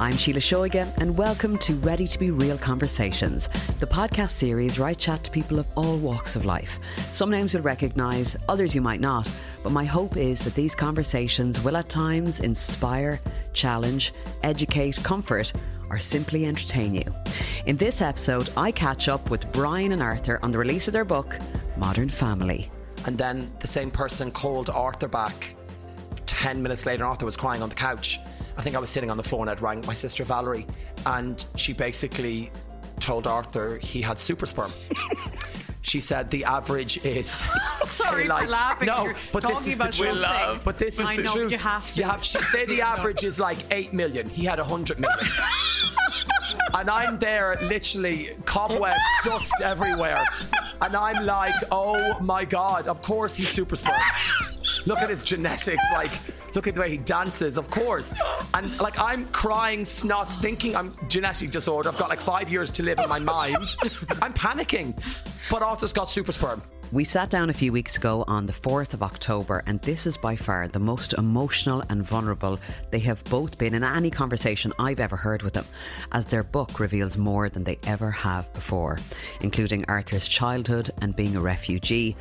I'm Sheila Shoiga, and welcome to Ready to Be Real Conversations, the podcast series where I chat to people of all walks of life. Some names you'll recognise, others you might not, but my hope is that these conversations will at times inspire, challenge, educate, comfort, or simply entertain you. In this episode, I catch up with Brian and Arthur on the release of their book, Modern Family. And then the same person called Arthur back 10 minutes later. Arthur was crying on the couch. I think I was sitting on the floor and I'd rang my sister Valerie, and she basically told Arthur he had super sperm. she said the average is Sorry say, for like, laughing. No, You're but this is the truth. something. But this is I the know, truth. you have to. You have, she say the average is like eight million. He had a hundred million. and I'm there, literally cobwebs, dust everywhere, and I'm like, oh my god! Of course he's super sperm. Look at his genetics, like look at the way he dances, of course. And like I'm crying snots, thinking I'm genetic disorder. I've got like five years to live in my mind. I'm panicking. But Arthur's got super sperm. We sat down a few weeks ago on the 4th of October, and this is by far the most emotional and vulnerable they have both been in any conversation I've ever heard with them, as their book reveals more than they ever have before, including Arthur's childhood and being a refugee,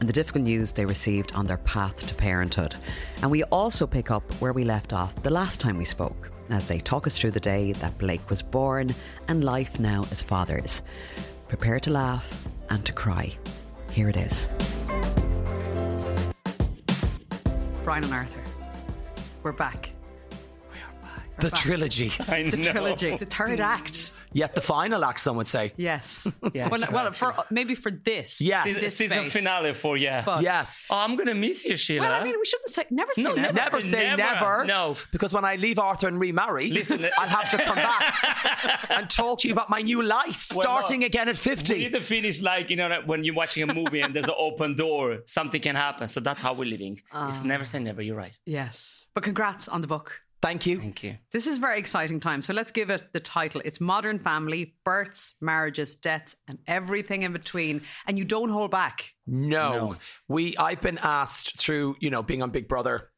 and the difficult news they received on their path to parenthood. And we also pick up where we left off the last time we spoke. As they talk us through the day that Blake was born and life now as fathers. Prepare to laugh and to cry. Here it is. Brian and Arthur. We're back. The trilogy. I know. The trilogy, the third act. Yet the final act, some would say. Yes. Yeah, well, sure, well for maybe for this. Yes. Season, This season space. finale for yeah. But- Yes. oh, I'm gonna miss you, Sheila. Well, I mean, we shouldn't say never say No, never. Never say Never. never. No. Because when I leave Arthur and remarry, Listen, I'll have to come back and talk to you about my new life, Well, starting no. again at we 50. need to finish like you know when you're watching a movie and there's an open door, something can happen. So that's how we're living. it's Ah. never say never. You're right. Yes. But congrats on the book. Thank you. Thank you. This is a very exciting time. So let's give it the title. It's Modern Family, Births, Marriages, Deaths, and everything in between. And you don't hold back. No. No. We I've been asked through, you know, being on Big Brother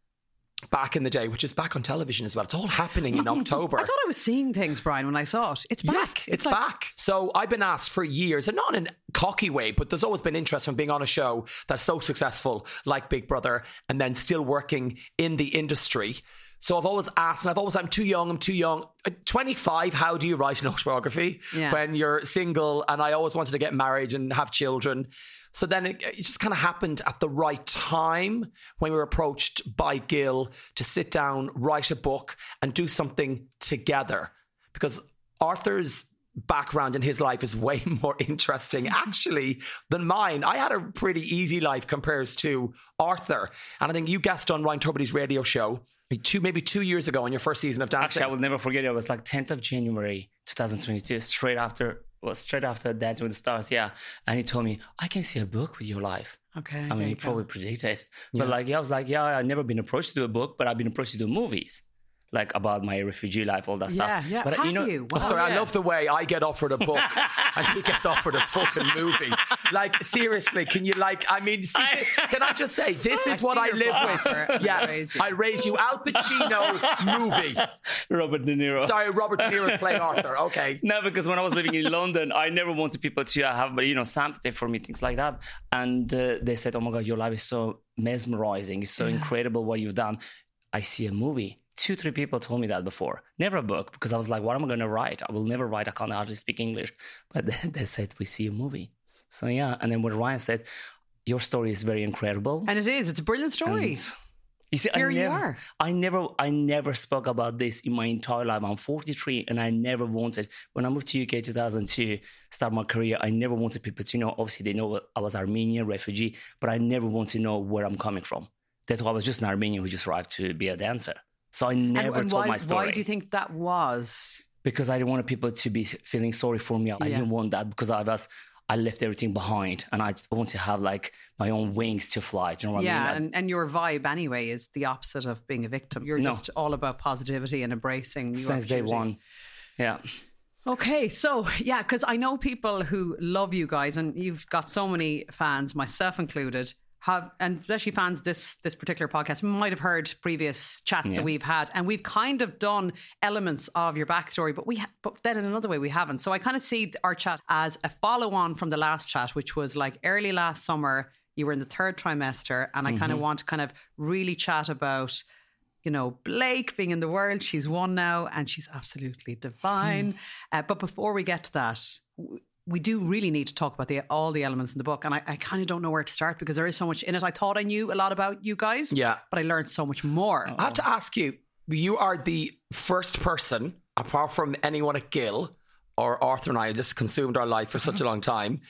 back in the day, which is back on television as well. It's all happening in October. I thought I was seeing things, Brian, when I saw it. It's back. Yes, it's, like- back. So I've been asked for years, and not in a cocky way, but there's always been interest from being on a show that's so successful, like Big Brother, and then still working in the industry. So I've always asked, and I've always, I'm too young, I'm too young. At 25, how do you write an autobiography Yeah. when you're single? And I always wanted to get married and have children. So then it, it just kind of happened at the right time when we were approached by Gill to sit down, write a book, and do something together. Because Arthur's background in his life is way more interesting mm-hmm. actually than mine. I had a pretty easy life compared to Arthur. And I think you guessed on Ryan Tubridy's radio show Two, maybe two years ago on your first season of dancing. Actually, I will never forget it. It was like 10th of January 2022, straight after well, straight after Dancing with the Stars, yeah. And he told me, I can see a book with your life. Okay. I mean, he you probably predicted. But like, yeah, I was like, yeah, I've never been approached to do a book, but I've been approached to do movies, like about my refugee life, all that Yeah, stuff. yeah. But Have you know, you? Oh, Wow. sorry, I love the way I get offered a book and he gets offered a fucking movie. Like, seriously, can you, like, I mean, see, can I just say, this is I what I live book with. Yeah, I raise you. I raise you. Al Pacino movie. Robert De Niro. Sorry, Robert De Niro's playing Arthur. Okay. No, because when I was living in London, I never wanted people to have, you know, sympathy for me, things like that. And uh, they said, "Oh my God, your life is so mesmerizing. It's so incredible what you've done." I see a movie. Two, three people told me that before. Never a book because I was like, "What am I going to write? I will never write. I can't hardly speak English." But they said, "We see a movie." So yeah, and then when Ryan said, "Your story is very incredible," And it is. It's a brilliant story. You see, Here I you never, are. I never, I never spoke about this in my entire life. I'm 43, and I never wanted. When I moved to UK 2002, start my career, I never wanted people to know. Obviously, they know I was Armenian refugee, but I never want to know where I'm coming from. That I was just an Armenian who just arrived to be a dancer. So I never and told why, my story why do you think that was? because I didn't want people to be feeling sorry for me. I Yeah. didn't want that because I was. I left everything behind, and I want to have like my own wings to fly. Do you know what I mean? That's- and, and your vibe anyway is the opposite of being a victim. You're No. just all about positivity and embracing since day one, yeah. Okay, so yeah, because I know people who love you guys, and you've got so many fans, myself included, have and especially fans this this particular podcast might have heard previous chats Yeah. that we've had, and we've kind of done elements of your backstory, but we ha- but then in another way we haven't. So I kind of see our chat as a follow on from the last chat, which was like early last summer. You were in the third trimester, and I kind of want to kind of really chat about you know, Blake being in the world, she's one now and she's absolutely divine. Uh, but before we get to that, we do really need to talk about the all the elements in the book. And I, I kind of don't know where to start because there is so much in it. I thought I knew a lot about you guys, Yeah. but I learned so much more. I have to ask you, you are the first person, apart from anyone at Gill or Arthur and I, this consumed our life for such a uh-huh. long time.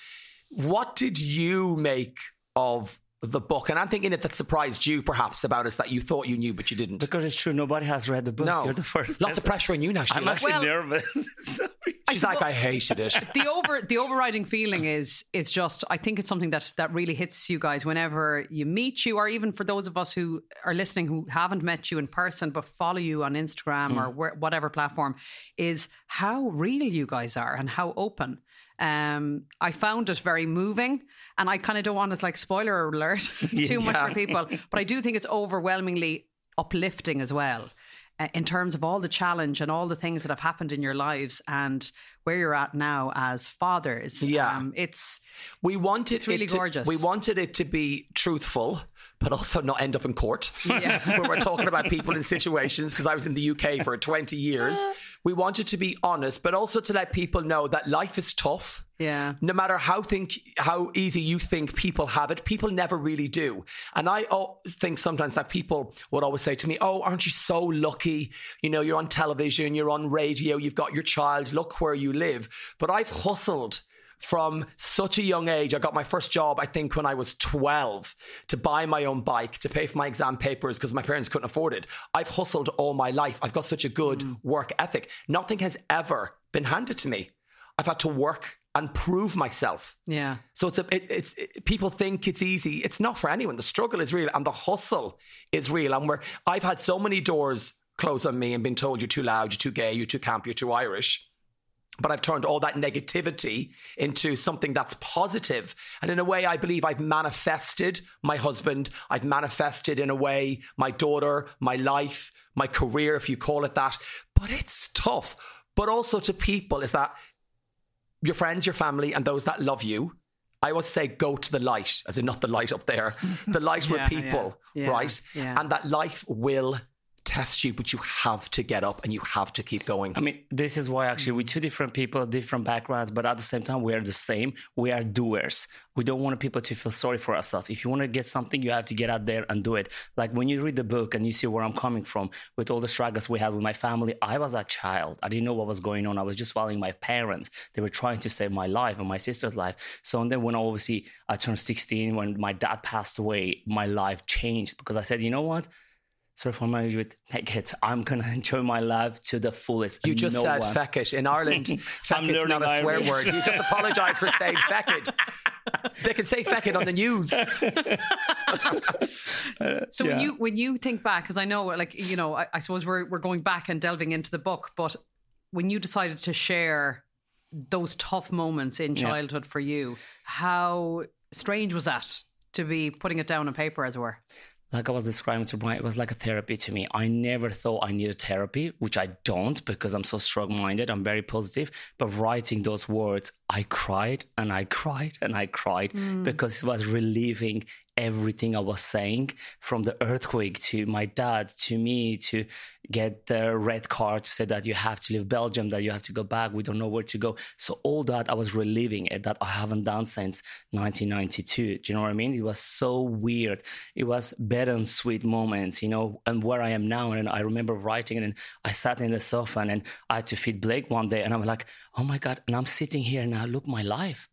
What did you make of the book? And I'm thinking it that surprised you perhaps about us that you thought you knew, but you didn't. Because it's true, nobody has read the book. no. You're the first. Lots of pressure on you now, I'm actually Well- nervous. She's like, I hated it. the over the overriding feeling is is just I think it's something that that really hits you guys whenever you meet you or even for those of us who are listening who haven't met you in person but follow you on Instagram hmm. or where, whatever platform is how real you guys are and how open. Um, I found it very moving, and I kind of don't want to like spoiler alert too much for people, but I do think it's overwhelmingly uplifting as well uh, in terms of all the challenge and all the things that have happened in your lives and where you're at now as fathers. Yeah. Um, it's We wanted really it to, gorgeous. We wanted it to be truthful, but also not end up in court. Yeah. when we're talking about people in situations, because I was in the UK for 20 years. We wanted to be honest, but also to let people know that life is tough. yeah. No matter how think how easy you think people have it, people never really do. And I think sometimes that people would always say to me, "Oh, aren't you so lucky? You know, you're on television, you're on radio, you've got your child. Look where you live." But I've hustled from such a young age. I got my first job, I think, when I was 12 to buy my own bike, to pay for my exam papers because my parents couldn't afford it. I've hustled all my life. I've got such a good mm. work ethic. Nothing has ever been handed to me. I've had to work and prove myself. Yeah. So it's a, it, it's it, people think it's easy. It's not for anyone. The struggle is real and the hustle is real. And where I've had so many doors close on me and been told you're too loud, you're too gay, you're too camp, you're too Irish. But I've turned all that negativity into something that's positive. And in a way, I believe I've manifested my husband. I've manifested in a way my daughter, my life, my career, if you call it that. But it's tough. But also to people is that your friends, your family, and those that love you. I always say go to the light, as in not the light up there, the light Yeah, with people, yeah, yeah, right? And that life will test you, but you have to get up and you have to keep going. I mean, this is why actually we're two different people, different backgrounds, but at the same time, we are the same. We are doers. We don't want people to feel sorry for ourselves. If you want to get something, you have to get out there and do it. Like when you read the book and you see where I'm coming from with all the struggles we had with my family, I was a child. I didn't know what was going on. I was just following my parents. They were trying to save my life and my sister's life. So, and then when obviously I turned 16, when my dad passed away, my life changed because I said, you know what? Sorry for my language, heck it, I'm gonna enjoy my life to the fullest. You just no said one- feck it. In Ireland, feck I'm it's not a learning swear Irish. word. You just apologise for saying feck it. They can say feck it on the news. So when you when you think back, because I know, like you know, I, I suppose we're we're going back and delving into the book, but when you decided to share those tough moments in Yeah. childhood for you, how strange was that to be putting it down on paper, as it were? Like I was describing to Brian, it was like a therapy to me. I never thought I needed therapy, which I don't because I'm so strong minded. I'm very positive. But writing those words, I cried and I cried and I cried mm. because it was relieving everything I was saying from the earthquake to my dad to me to get the red card to say that you have to leave Belgium, that you have to go back. We don't know where to go. So all that I was relieving it that I haven't done since 1992. Do you know what I mean? It was so weird. It was better and sweet moments, you know, and where I am now. And I remember writing and I sat in the sofa and I had to feed Blake one day and I'm like, oh my God. And I'm sitting here now, look my life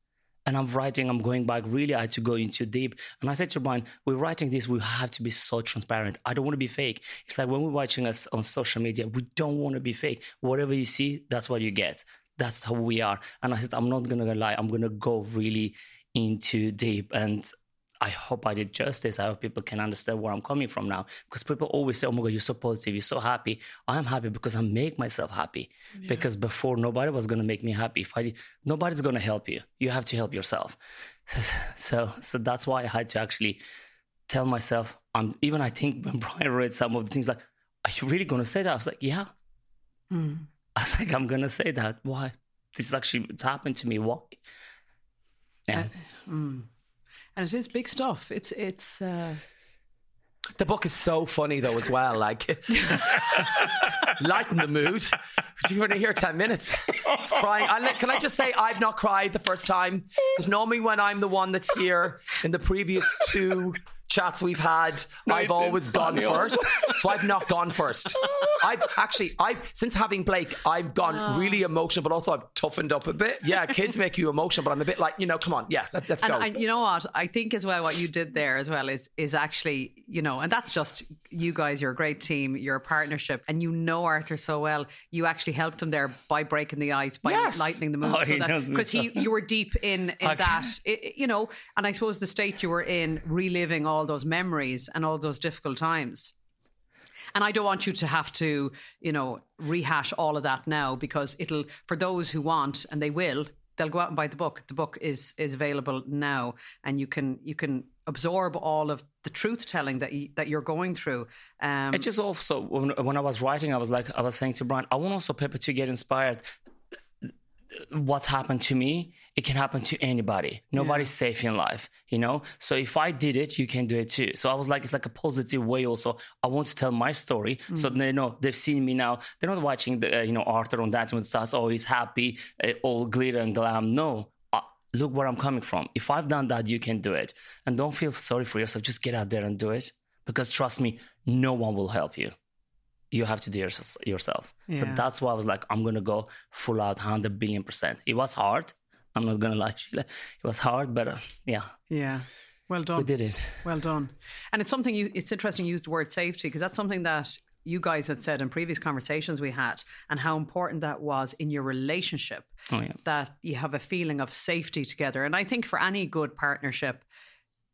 and I'm writing, I'm going back. Really, I had to go into deep. And I said to Brian, we're writing this, we have to be so transparent. I don't want to be fake. It's like when we're watching us on social media, we don't want to be fake. Whatever you see, that's what you get. That's how we are. And I said, I'm not to lie. I'm to go really into deep. And I hope I did justice. I hope people can understand where I'm coming from now. Because people always say, oh my God, you're so positive. You're so happy. I'm happy because I make myself happy. Because before, nobody was going to make me happy. If I, nobody's going to help you. You have to help yourself. So, so that's why I had to actually tell myself, I'm even I think when Brian read some of the things like, are you really going to say that? I was like, yeah. Hmm. I was like, I'm going to say that. Why? This is actually, it's happened to me. Why? Yeah. Mm. And it is big stuff. It's it's. Uh, The book is so funny though as well. Like lighten the mood. You're only here ten minutes. It's crying. And can I just say I've not cried the first time because normally when I'm the one that's here in the previous two chats we've had, I've always gone first. So I've not gone first. I've actually I've since having Blake, I've gone ah. really emotional, but also I've toughened up a bit. Yeah, kids make you emotional, but I'm a bit like you know, come on, yeah, let, let's and go. I, you know what? I think as well what you did there as well is is actually you know, and that's just you guys. You're a great team. You're a partnership, and you know Arthur so well. You actually helped him there by breaking the ice, by Yes. lightening the mood, Oh, he because he you were deep in in Okay. that, i- i- you know. And I suppose the state you were in, reliving all those memories and all those difficult times. And I don't want you to have to, you know, rehash all of that now because it'll for those who want and they will, they'll go out and buy the book. The book is is available now, and you can you can absorb all of the truth telling that you, that you're going through. Um, It just also when, when I was writing, I was like, I was saying to Brian, I want also people to get inspired. What's happened to me, it can happen to anybody. Nobody's safe in life, you know. So if I did it, you can do it too. So I was like, it's like a positive way. Also, I want to tell my story, so they know they've seen me now. They're not watching the, uh, you know, Arthur on Dancing with Stars. Oh, he's happy, uh, all glitter and glam. No, uh, look where I'm coming from. If I've done that, you can do it. And don't feel sorry for yourself. Just get out there and do it. Because trust me, no one will help you. You have to do yours- yourself. So that's why I was like, I'm gonna go full out, hundred billion percent. It was hard. I'm not gonna lie, Sheila. It was hard, but uh, yeah, yeah, well done. we did it. Well done. And it's something you. It's interesting you used the word safety because that's something that you guys had said in previous conversations we had, and how important that was in your relationship. Oh yeah. That you have a feeling of safety together. And I think for any good partnership,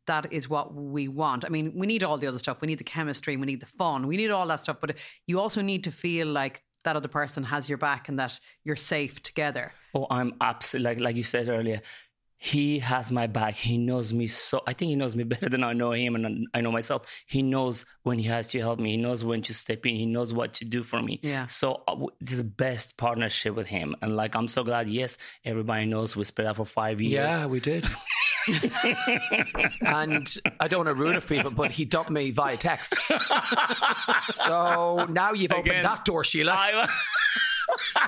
that is what we want. I mean, we need all the other stuff. We need the chemistry. We need the fun. We need all that stuff. But you also need to feel like that other person has your back and that you're safe together. Oh, I'm absolutely like like you said earlier. He has my back. He knows me so. I think he knows me better than I know him, and I know myself. He knows when he has to help me. He knows when to step in. He knows what to do for me. Yeah. So uh, this is the best partnership with him, and like I'm so glad. Yes, everybody knows we split up for five years. Yeah, we did. and I don't want to ruin it for people, but he dumped me via text. so now you've opened that door, Sheila. I,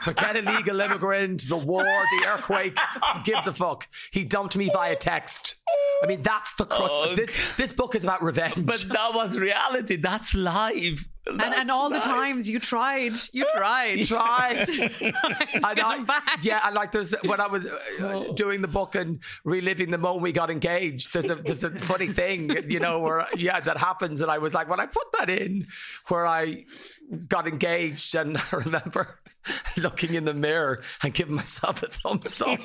Forget illegal immigrant, the war, the earthquake. Who gives a fuck? He dumped me via text. I mean, that's the crux. Oh, this this book is about revenge. But that was reality. That's life. And, and all the times you tried, you tried, tried. And I, yeah, and like there's when I was uh, doing the book and reliving the moment we got engaged. There's a there's a funny thing, you know, where yeah, that happens, and I was like, when I put that in, where I got engaged, and I remember looking in the mirror and giving myself a thumbs up,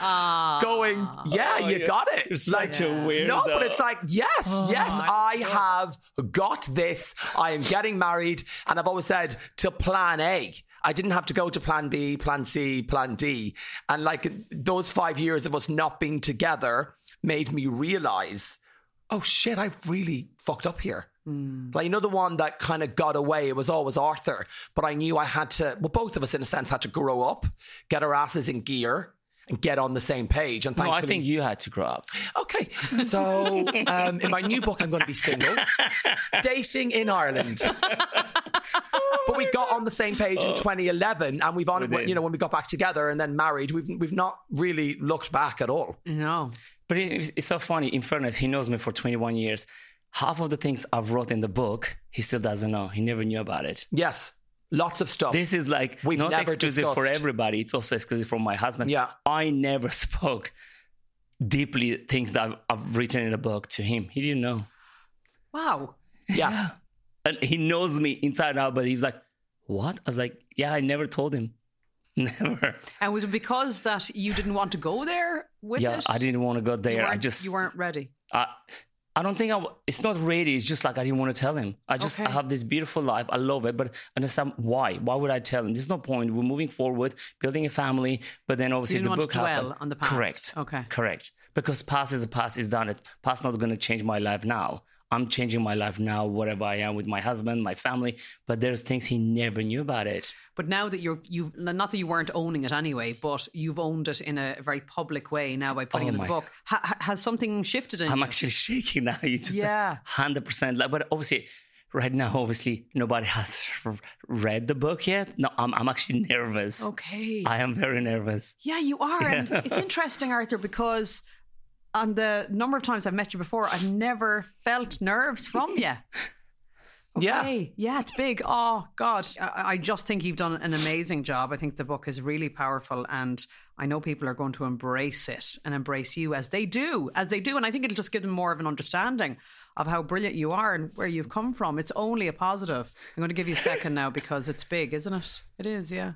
Ah. going, yeah, Oh, you you're- got it. you're such a weirdo. No, but it's like, yes, yes, my I have got this. I am getting married. And I've always said to plan A. I didn't have to go to plan B, plan C, plan D. And like those five years of us not being together made me realize, oh shit, I've really fucked up here. Like, you know, the one that kind of got away, it was always Arthur. But I knew I had to, well, both of us in a sense had to grow up, get our asses in gear, and get on the same page. And No, I think you had to grow up. Okay, so um, in my new book, I'm going to be single, dating in Ireland. but we got on the same page in 2011, and we've on Oh. We you know when we got back together and then married, we've we've not really looked back at all. No. But it- it's, it's so funny. In fairness, he knows me for 21 years. Half of the things I've wrote in the book, he still doesn't know. He never knew about it. Yes, lots of stuff. This is like We've not exclusive for everybody. It's also exclusive for my husband. Yeah. I never spoke deeply things that I've, I've written in a book to him. He didn't know. Wow. yeah. And he knows me inside out, but he's like, what? I was like, yeah, I never told him. Never. And was it because that you didn't want to go there with yeah, it? I didn't want to go there. I just you weren't ready. I, I don't think I. w- It's not ready. It's just like I didn't want to tell him. I just I have this beautiful life. I love it, but understand why. Why would I tell him? There's no point. We're moving forward, building a family. But then obviously the book happened. on the past. Correct. Okay. Correct. Because past is the past is done. It past not going to change my life now. I'm changing my life now, whatever I am with my husband, my family. But there's things he never knew about it. But now that you're, you've not that you weren't owning it anyway, but you've owned it in a very public way now by putting Oh it in the book. Ha, ha- has something shifted in I'm you? actually shaking now. You just Yeah. hundred percent. Like, but obviously, right now, obviously, nobody has read the book yet. No, I'm I'm actually nervous. Okay. I am very nervous. Yeah, you are. And it's interesting, Arthur, because on the number of times I've met you before, I've never felt nerves from you. Yeah. Yeah, it's big. Oh, God. I, I just think you've done an amazing job. I think the book is really powerful. And I know people are going to embrace it and embrace you as they do, as they do. And I think it'll just give them more of an understanding of how brilliant you are and where you've come from. It's only a positive. I'm going to give you a second now because it's big, isn't it? It is, yeah.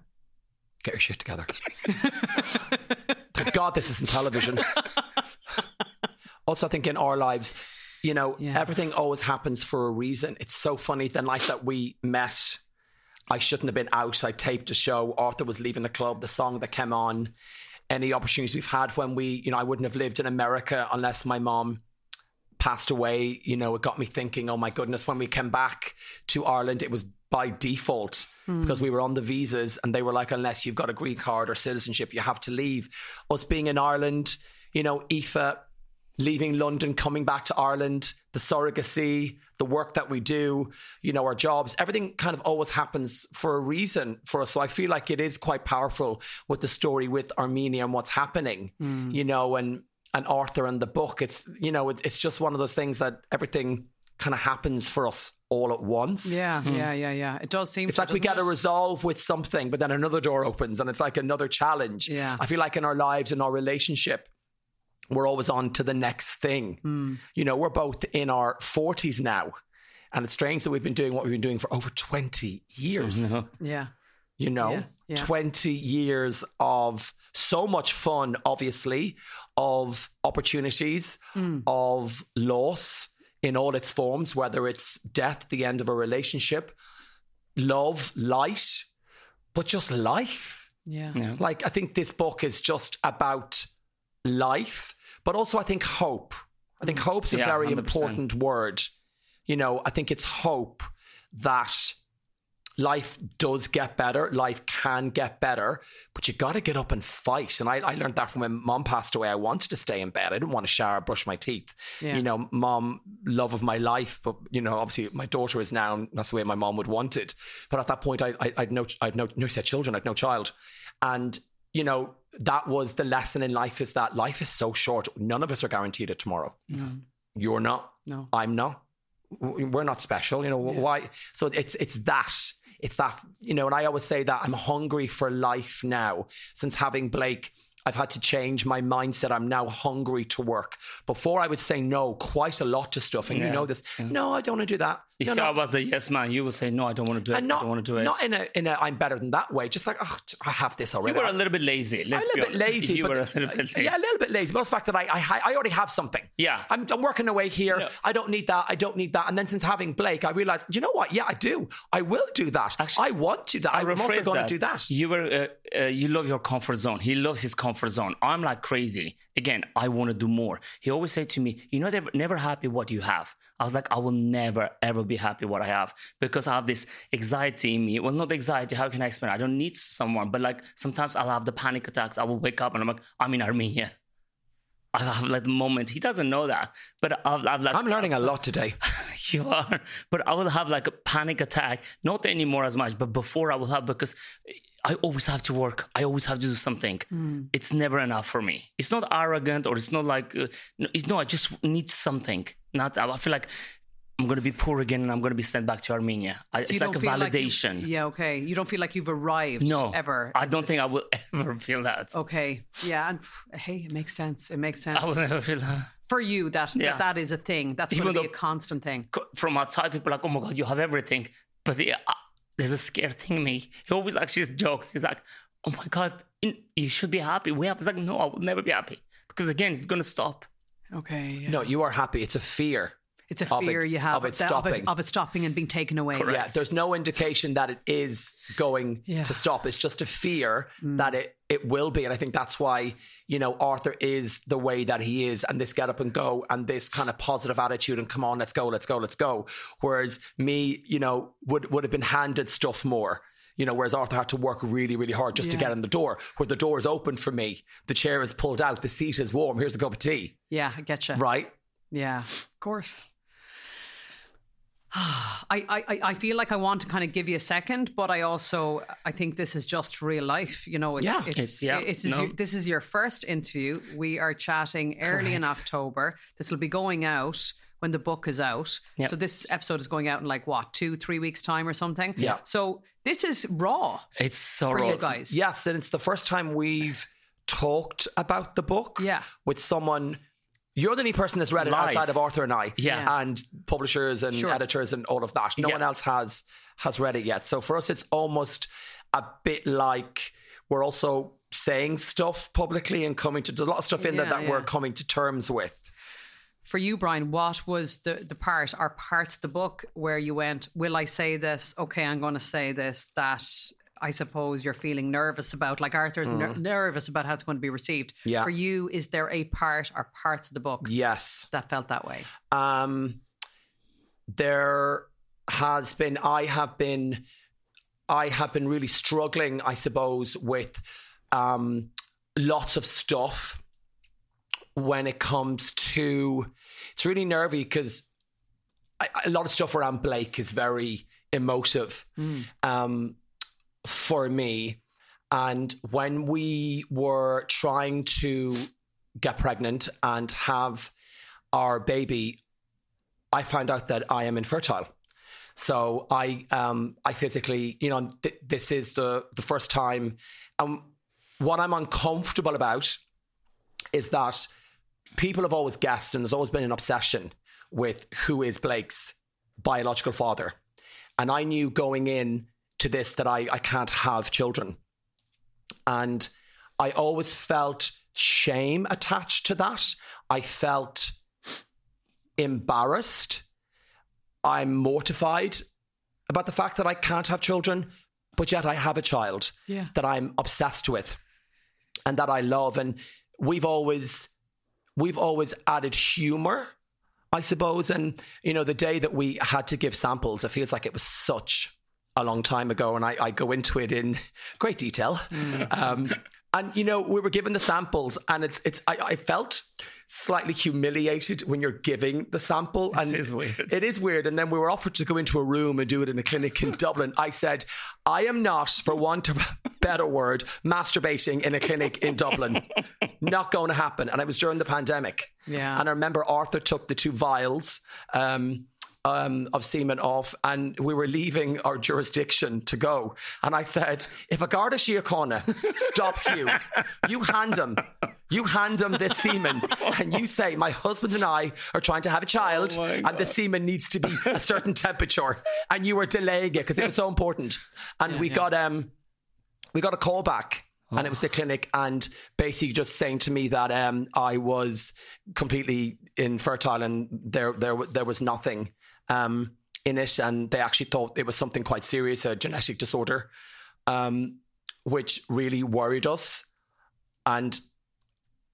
Get your shit together. Thank God this isn't television. also, I think in our lives, you know, Yeah. everything always happens for a reason. It's so funny. The night that we met, I shouldn't have been out. I taped a show. Arthur was leaving the club. The song that came on, any opportunities we've had when we, you know, I wouldn't have lived in America unless my mom passed away, you know, it got me thinking, oh my goodness, when we came back to Ireland, it was by default hmm. because we were on the visas and they were like, unless you've got a green card or citizenship, you have to leave. Us being in Ireland, you know, Aoife leaving London, coming back to Ireland, the surrogacy, the work that we do, you know, our jobs, everything kind of always happens for a reason for us. So I feel like it is quite powerful with the story with Armenia and what's happening, hmm. you know, and and Arthur and the book. It's you know, it, it's just one of those things that everything kind of happens for us all at once. Yeah, yeah, yeah, yeah. It does seem It's so, like we doesn't get a resolve with something, but then another door opens and it's like another challenge. Yeah. I feel like in our lives, in our relationship, we're always on to the next thing. Hmm. You know, we're both in our 40s now. And it's strange that we've been doing what we've been doing for over 20 years. No. Yeah. You know, Yeah, yeah. 20 years of so much fun, obviously, of opportunities, Hmm. of loss in all its forms, whether it's death, the end of a relationship, love, light, but just life. Yeah. Yeah. Like, I think this book is just about life, but also I think hope. I think mm. hope's a Yeah, very 100%. important word. You know, I think it's hope that life does get better, life can get better, but you got to get up and fight. And I, I learned that from when mom passed away. I wanted to stay in bed. I didn't want to shower, brush my teeth. Yeah. You know, mom, love of my life, but you know, obviously my daughter is now. and That's the way my mom would want it. But at that point, I, I I'd no, I'd no, no set children. I'd no child, and you know, that was the lesson in life is that life is so short. None of us are guaranteed it tomorrow. You're not. No. I'm not. We're not special. You know why? So it's it's that. It's that. You know, and I always say that I'm hungry for life now. Since having Blake, I've had to change my mindset. I'm now hungry to work. Before I would say no quite a lot to stuff, and you know this. No, I don't want to do that. You no, no. I was the yes man. You will say, no, I don't want to do it. and I don't want to do it. not in a in a I'm better than that way. Just like oh, I have this already. you were a little bit lazy. Let's a little bit lazy. You but, were a little bit lazy. Yeah, a little bit lazy. But the fact that I, I I already have something. Yeah. I'm, I'm working away here. No. I don't need that. I don't need that. And then since having Blake, I realized, you know what? Yeah, I do. I will do that. I want to. do That. I I'm also going to do that. You were, uh, uh, you love your comfort zone. He loves his comfort zone. I'm like crazy. Again, I want to do more. He always said to me, "You know, not ever, never happy what you have." I was like, I will never ever be happy what I have because I have this anxiety in me. Well, not anxiety. How can I explain? I don't need someone, but like sometimes I'll have the panic attacks. I will wake up and I'm like, I'm in Armenia. I have like the moment. He doesn't know that, but I've, I've like I'm learning a lot today. you are. But I will have like a panic attack, not anymore as much, but before I will have because I always have to work. I always have to do something. It's never enough for me. It's not arrogant or it's not like, uh, no, it's, no, I just need something. Not, I feel like I'm going to be poor again and I'm going to be sent back to Armenia. I, So it's like a don't like you- validation. yeah, okay. You don't feel like you've arrived no, ever. I don't think I will ever feel that. Okay. Yeah, and hey, it makes sense. It makes sense. I will never feel that. For you, that, Yeah. that that is a thing. That's Even going to be a constant thing. from outside, people are like, oh my god, you have everything. But the, uh, there's a scared thing in me. He always actually jokes. He's like, oh my god, you should be happy. We have. It's like, no, I will never be happy because again, it's gonna stop. Okay. yeah. No, you are happy. It's a fear. It's a of it- fear you have of it that- stopping. of it stopping and being taken away. Yeah, there's no indication that it is going Yeah. to stop. It's just a fear Mm. that it it will be, and I think that's why you know Arthur is the way that he is, and this get up and go, and this kind of positive attitude, and come on, let's go, let's go, let's go. Whereas me, you know, would would have been handed stuff more. You know, whereas Arthur had to work really, really hard just to get in the door. Where the door is open for me, the chair is pulled out, the seat is warm. Here's a cup of tea, Yeah, I get you. right? Yeah, of course. I, I, I- feel like I want to kind of give you a second, but I also I think this is just real life. You know, it's, Yeah. it's, It's- yeah, it's, no. your, this is your first interview. We are chatting early in October. This will be going out when the book is out. Yep. So this episode is going out in like what two, three weeks time or something. Yeah. So this is raw It's so raw. guys. Yes, and it's the first time we've talked about the book Yeah. with someone. You're the only person that's read it Live. outside of Arthur and I, Yeah. and publishers and Sure. editors and all of that. No Yeah. one else has has read it yet. So for us, it's almost a bit like we're also saying stuff publicly and coming to there's a lot of stuff in there Yeah, that we're coming to terms with. For you, Brian, what was the, the part or parts of the book where you went, Will I say this? Okay, I'm going to say this. That I suppose you're feeling nervous about, like Arthur's ner- nervous about how it's going to be received. Yeah. For you, is there a part or parts of the book Yes. that felt that way? um, there has been i have been i have been really struggling i suppose with um, lots of stuff when it comes to it's really nervy because a lot of stuff around blake is very emotive um, for me and when we were trying to get pregnant and have our baby I found out that I am infertile. So I um I physically, you know, th- this is the the first time um what I'm uncomfortable about is that people have always guessed and there's always been an obsession with who is Blake's biological father. And I knew going in to this that I I can't have children. And I always felt shame attached to that. I felt embarrassed. I'm mortified about the fact that I can't have children, but yet I have a child Yeah. that I'm obsessed with and that I love. And we've always we've always added humor, I suppose. And you know, the day that we had to give samples, it feels like it was such a long time ago, and I, I go into it in great detail. Um, and you know, we were given the samples, and it's it's I, I felt slightly humiliated when you're giving the sample, and is weird. It is weird. And then we were offered to go into a room and do it in a clinic in Dublin. I said, I am not, for want of a better word, masturbating in a clinic in Dublin. Not going to happen. And it was during the pandemic. Yeah. And I remember Arthur took the two vials. Um, um, of semen off, and we were leaving our jurisdiction to go. And I said, "If a Garda Síochána stops you, you hand him, you hand him this semen, and you say, my husband and I are trying to have a child, Oh and the semen needs to be a certain temperature." And you were delaying it because it was so important. And we got um, we got a call back. And it was the clinic, and basically just saying to me that um, I was completely infertile, and there there there was nothing um, in it, and they actually thought it was something quite serious, a genetic disorder, um, which really worried us. And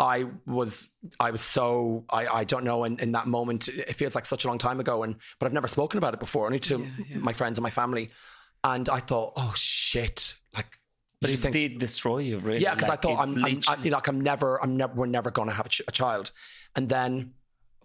I was I was so I, I don't know in, in that moment it feels like such a long time ago and but I've never spoken about it before only to my friends and my family and I thought oh shit like But do you think did destroy you, really. yeah because Like, I thought I'm, I'm I, literally- like I'm never I'm never we're never going to have a, ch- a child and then we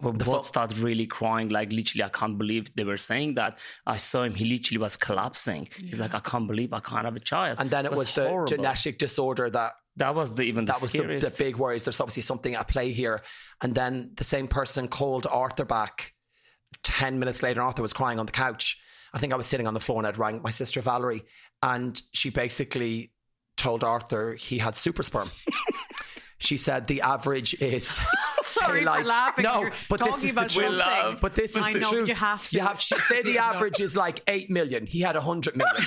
the fo- started really crying. Like literally, I can't believe they were saying that. I saw him; he literally was collapsing. He's like, I can't believe I can't have a child. and then it, was, the horrible. genetic disorder that That was the even the that was the, the big worries. There's obviously something at play here. And then the same person called Arthur back 10 minutes later. Arthur was crying on the couch. I think I was sitting on the floor and I'd rang my sister Valerie. And she basically told Arthur he had super sperm. she said the average is. Sorry say for laughing. No, You're but talking this is about the truth. something. But this is I the know, truth. you have to. You have, she say the average is like 8 million. He had 100 million.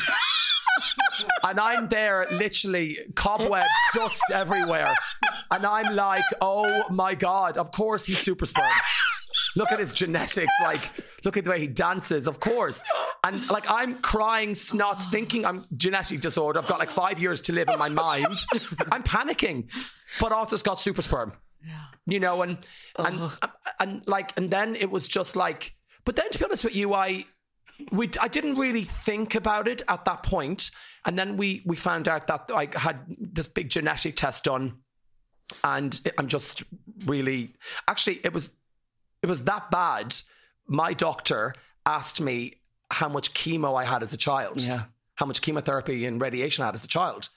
and I'm there literally cobwebs, dust everywhere. And I'm like, oh my God, of course he's super sperm. Look at his genetics. Like, look at the way he dances, of course. And like, I'm crying snots, thinking I'm genetic disorder. I've got like five years to live in my mind. I'm panicking. But Arthur's got super sperm. You know, and, and, and like, and then it was just like, but then to be honest with you, I, we I didn't really think about it at that point, and then we we found out that I had this big genetic test done, and it- I'm just really actually it was it was that bad. My doctor asked me how much chemo I had as a child, yeah. how much chemotherapy and radiation I had as a child.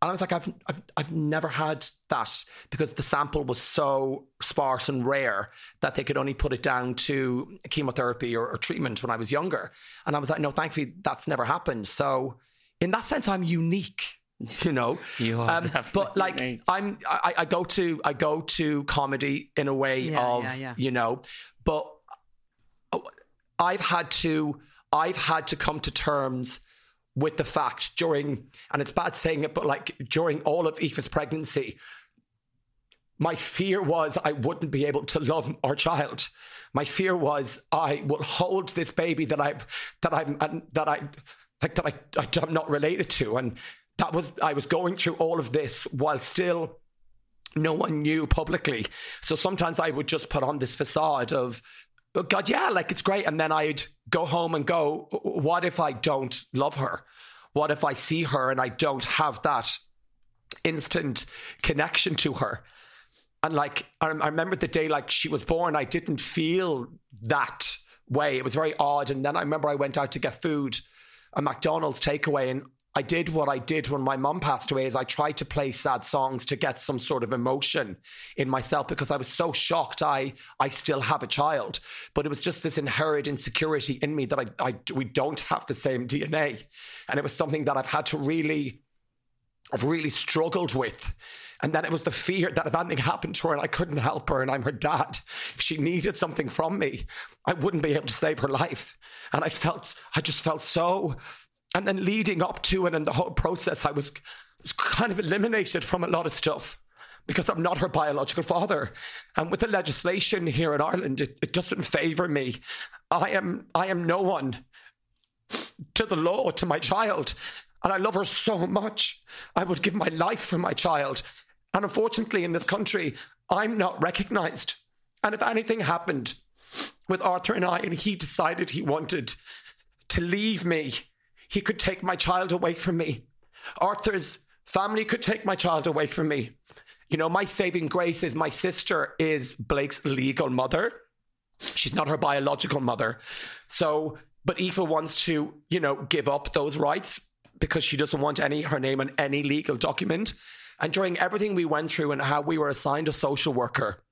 And I was like, I've, I've, I've never had that because the sample was so sparse and rare that they could only put it down to chemotherapy or, or treatment when I was younger. And I was like, no, thankfully that's never happened. So in that sense, I'm unique, you know. You are Um, but like unique. I'm, I, I go to, I go to comedy in a way Yeah, of, yeah, yeah. you know, but I've had to I've had to come to terms with the fact during and it's bad saying it, but like during all of Aoife's pregnancy, my fear was I wouldn't be able to love our child. My fear was I will hold this baby that I've that I'm and that I like that I I'm not related to, and that was I was going through all of this while still no one knew publicly. So sometimes I would just put on this facade of, oh God, yeah, like it's great. And then I'd go home and go, what if I don't love her? What if I see her and I don't have that instant connection to her? And like, I, I remember the day like she was born, I didn't feel that way. It was very odd. And then I remember I went out to get food, a McDonald's takeaway, and I did what I did when my mum passed away is I tried to play sad songs to get some sort of emotion in myself because I was so shocked I I still have a child. But it was just this inherent insecurity in me that I, I we don't have the same DNA. And it was something that I've had to really I've really struggled with. And then it was the fear that if anything happened to her and I couldn't help her and I'm her dad, if she needed something from me, I wouldn't be able to save her life. And I felt, I just felt so. And then leading up to it and the whole process, I was, was kind of eliminated from a lot of stuff because I'm not her biological father. And with the legislation here in Ireland, it, it doesn't favour me. I am, I am no one to the law to my child. And I love her so much. I would give my life for my child. And unfortunately, in this country, I'm not recognized. And if anything happened with Arthur and I, and he decided he wanted to leave me, he could take my child away from me. Arthur's family could take my child away from me. You know, my saving grace is my sister is Blake's legal mother. She's not her biological mother. So, but Aoife wants to, you know, give up those rights because she doesn't want any her name on any legal document. And during everything we went through and how we were assigned a social worker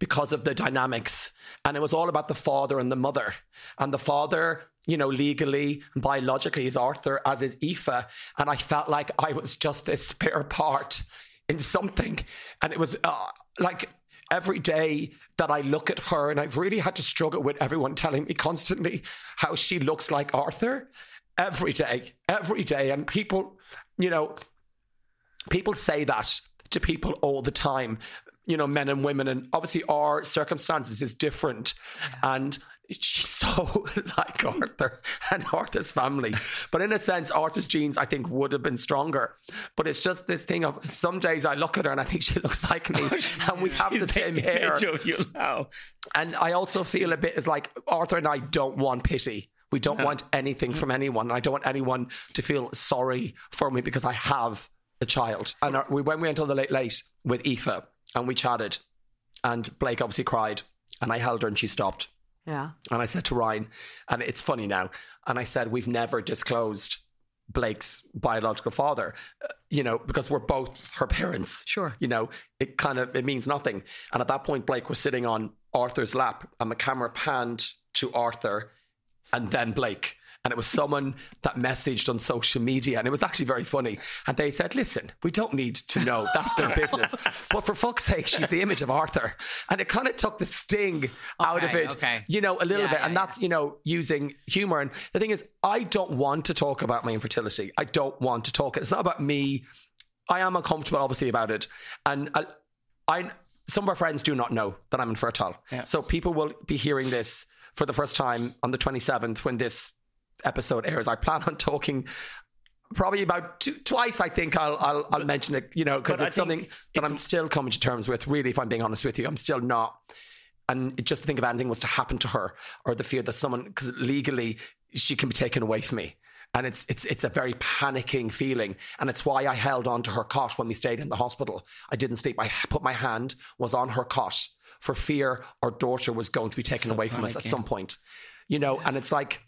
because of the dynamics. And it was all about the father and the mother. And the father, you know, legally and biologically is Arthur, as is Aoife. And I felt like I was just this spare part in something. And it was uh, like every day that I look at her, and I've really had to struggle with everyone telling me constantly how she looks like Arthur. Every day, every day. And people, you know, people say that to people all the time you know men and women and obviously our circumstances is different and she's so like arthur and arthur's family but in a sense arthur's genes i think would have been stronger but it's just this thing of some days i look at her and i think she looks like me oh, and we have the same hair of you now. and i also feel a bit as like arthur and i don't want pity we don't want anything mm. from anyone. I don't want anyone to feel sorry for me because I have a child. And our, we, when we went on the late late with Aoife and we chatted, and Blake obviously cried, and I held her and she stopped. Yeah. And I said to Ryan, and it's funny now, and I said, We've never disclosed Blake's biological father, uh, you know, because we're both her parents. Sure. You know, it kind of it means nothing. And at that point, Blake was sitting on Arthur's lap, and the camera panned to Arthur, and then Blake. And it was someone that messaged on social media, and it was actually very funny. And they said, "Listen, we don't need to know. That's their business. But for fuck's sake, she's the image of Arthur." And it kind of took the sting out of it, okay. you know, a little Yeah, bit. yeah, and that's you know using humor. And the thing is, I don't want to talk about my infertility. I don't want to talk. It's not about me. I am uncomfortable, obviously, about it. And I, I some of our friends do not know that I'm infertile. Yeah. So people will be hearing this for the first time on the 27th when this episode airs. I plan on talking probably about two, twice. I think I'll I'll, I'll mention it. You know, because it's something think that I'm still coming to terms with. Really, if I'm being honest with you, I'm still not. And just to think of anything was to happen to her, or the fear that someone, because legally she can be taken away from me, and it's it's it's a very panicking feeling, and it's why I held on to her cot when we stayed in the hospital. I didn't sleep. I put my hand was on her cot for fear our daughter was going to be taken So away from us at some point, you know. And it's like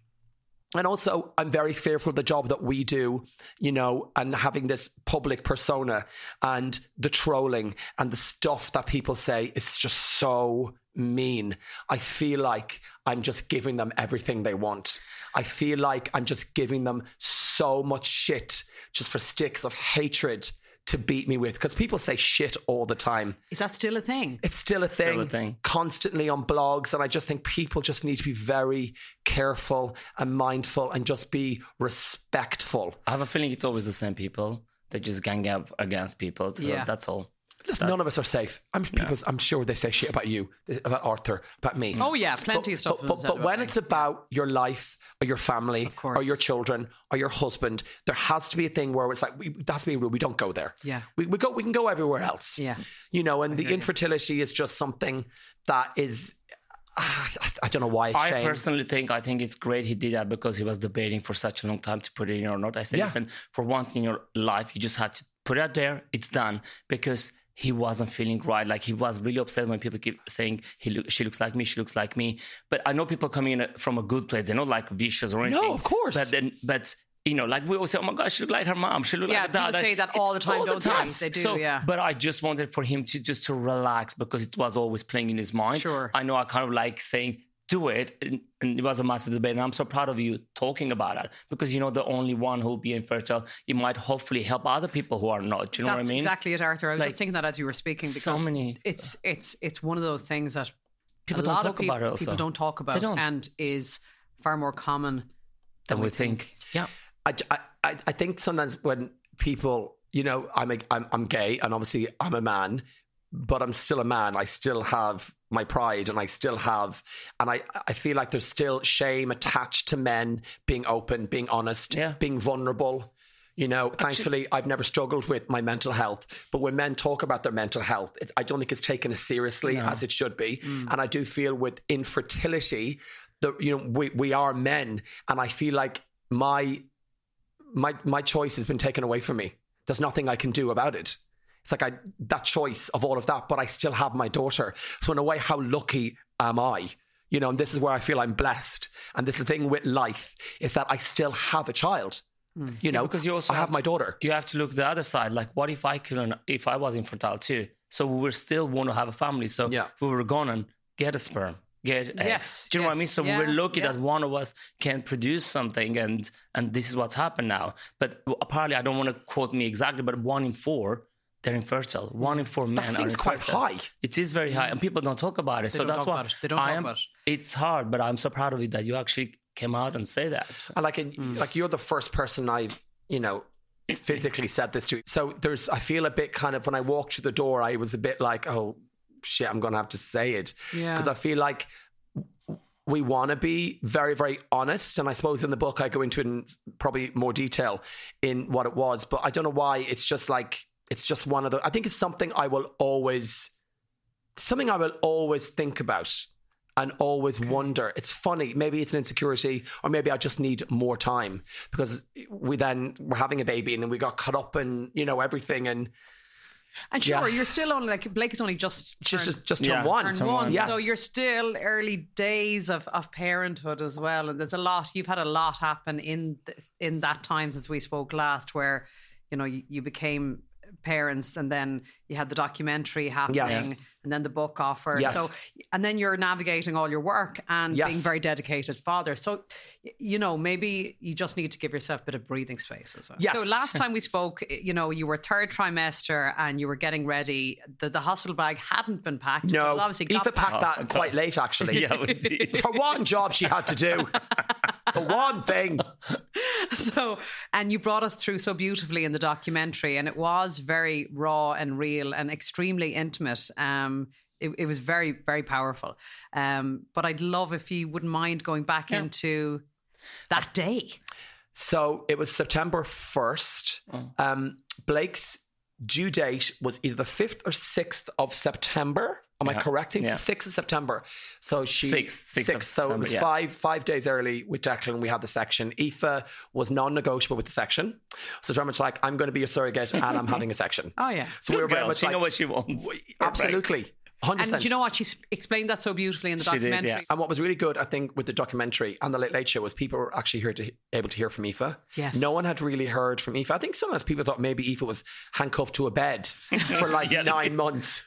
and also i'm very fearful of the job that we do you know and having this public persona and the trolling and the stuff that people say is just so mean. I feel like i'm just giving them everything they want. I feel like i'm just giving them so much shit just for sticks of hatred to beat me with because people say shit all the time Is that still a thing? it's still a thing, Still a thing. constantly on blogs. And I just think people just need to be very careful and mindful and just be respectful. I have a feeling it's always the same people that just gang up against people. So Yeah. that's all. Listen, none of us are safe. I'm people, I'm sure they say shit about you, about Arthur, about me. Oh, yeah, plenty but, of stuff But, but, but about when me. it's about your life or your family or your children or your husband, there has to be a thing where it's like, we, that's be a rule. We don't go there. Yeah. We, we go. We can go everywhere else. Yeah. You know, and the hear you. infertility is just something that is. ah, I, I don't know why it's I shame. personally think I think it's great he did that because he was debating for such a long time to put it in or not. I said, Yeah. listen, for once in your life, you just have to put it out there. It's done because he wasn't feeling right. Like he was really upset when people keep saying he look, she looks like me, she looks like me. But I know people coming in from a good place. They're not like vicious or anything. No, of course. But then, but. You know, like we always say, oh my gosh, she look like her mom. She look Yeah, like her people say that all the time, don't they? time. They do, So, yeah. But I just wanted for him to just to relax because it was always playing in his mind. Sure. I know I kind of like saying, do it. And, and it was a massive debate. And I'm so proud of you talking about it because you know the only one who'll be infertile. You might hopefully help other people who are not. Do you know That's what I mean? exactly it, Arthur. I was Like, just thinking that as you were speaking because so many- it's it's it's one of those things that People a don't lot talk of people, about it also. people don't talk about don't. and is far more common Than we think. Yeah. I, I, I I think sometimes when people, you know, I'm, a, I'm I'm gay and obviously I'm a man, but I'm still a man. I still have my pride and I still have, and I I feel like there's still shame attached to men being open, being honest, Yeah. being vulnerable. You know, thankfully, I've never struggled with my mental health. But when men talk about their mental health, it, I don't think it's taken as seriously as it should be. Mm. And I do feel with infertility, that you know we we are men, and I feel like my my my choice has been taken away from me. There's nothing I can do about it. It's like I that choice of all of that, but I still have my daughter. So in a way, how lucky am I? You know, and this is where I feel I'm blessed. And this is the thing with life is that I still have a child. Hmm. You know, because you also I have to- my daughter. You have to look the other side. Like, what if I couldn't? If I was infertile too? So we were still want to have a family. So Yeah. we were gonna get a sperm, get eggs. Yes, Do you know what I mean? yes, So we're lucky yeah. that one of us can produce something, and and this is what's happened now. But apparently, I don't want to quote me exactly, but one in four. They're infertile. Mm. One in four men That are seems quite high. It is very high, and people don't talk about it. They so don't that's talk why about it. They don't I talk am, about it. It's hard, but I'm so proud of you that you actually came out and say that. And like, in, mm. like you're the first person I've, you know, physically said this to. So there's, I feel a bit kind of when I walked through the door, I was a bit like, oh shit, I'm gonna have to say it Yeah. because I feel like we want to be very, very honest. And I suppose in the book I go into it in probably more detail in what it was, but I don't know why. It's just like it's just one of the. I think it's something I will always, something I will always think about and always wonder. It's funny. Maybe it's an insecurity, or maybe I just need more time because we then we're having a baby and then we got caught up in you know everything and And sure, Yeah. you're still only like Blake is only just just turned- just Yeah. one. turned one, one. Yes. so you're still early days of, of parenthood as well. And there's a lot you've had a lot happen in th- in that time since we spoke last, where you know you, you became parents and then you had the documentary happening and then the book offer Yes. so and then you're navigating all your work and Yes. being very dedicated father so you know maybe you just need to give yourself a bit of breathing space as well Yes. so last time we spoke you know you were third trimester and you were getting ready the, the hospital bag hadn't been packed but No, it obviously got Aoife packed packed. that quite late actually. yeah. For one job she had to do. For one thing. so and you brought us through so beautifully in the documentary and it was very raw and real and extremely intimate um it, it was very very powerful um but i'd love if you wouldn't mind going back into that day So it was September 1st. Um, Blake's due date was either the 5th or 6th of September. Am I Yeah. correct? It's Yeah. the 6th of September. So she Sixth, sixth of so it was yeah. five five days early with Declan. We had the section. Aoife was non-negotiable with the section. So Dermot's like, I'm going to be your surrogate and I'm having a section. oh yeah So we were very Girl, much she like, know what she wants. absolutely, hundred and percent. do you know what she explained that so beautifully in the She did, documentary yeah. And what was really good, I think, with the documentary and the Late Late Show was people were actually here to able to hear from Aoife. Yes. No one had really heard from Aoife. I think sometimes people thought maybe Aoife was handcuffed to a bed for like Yeah. nine months.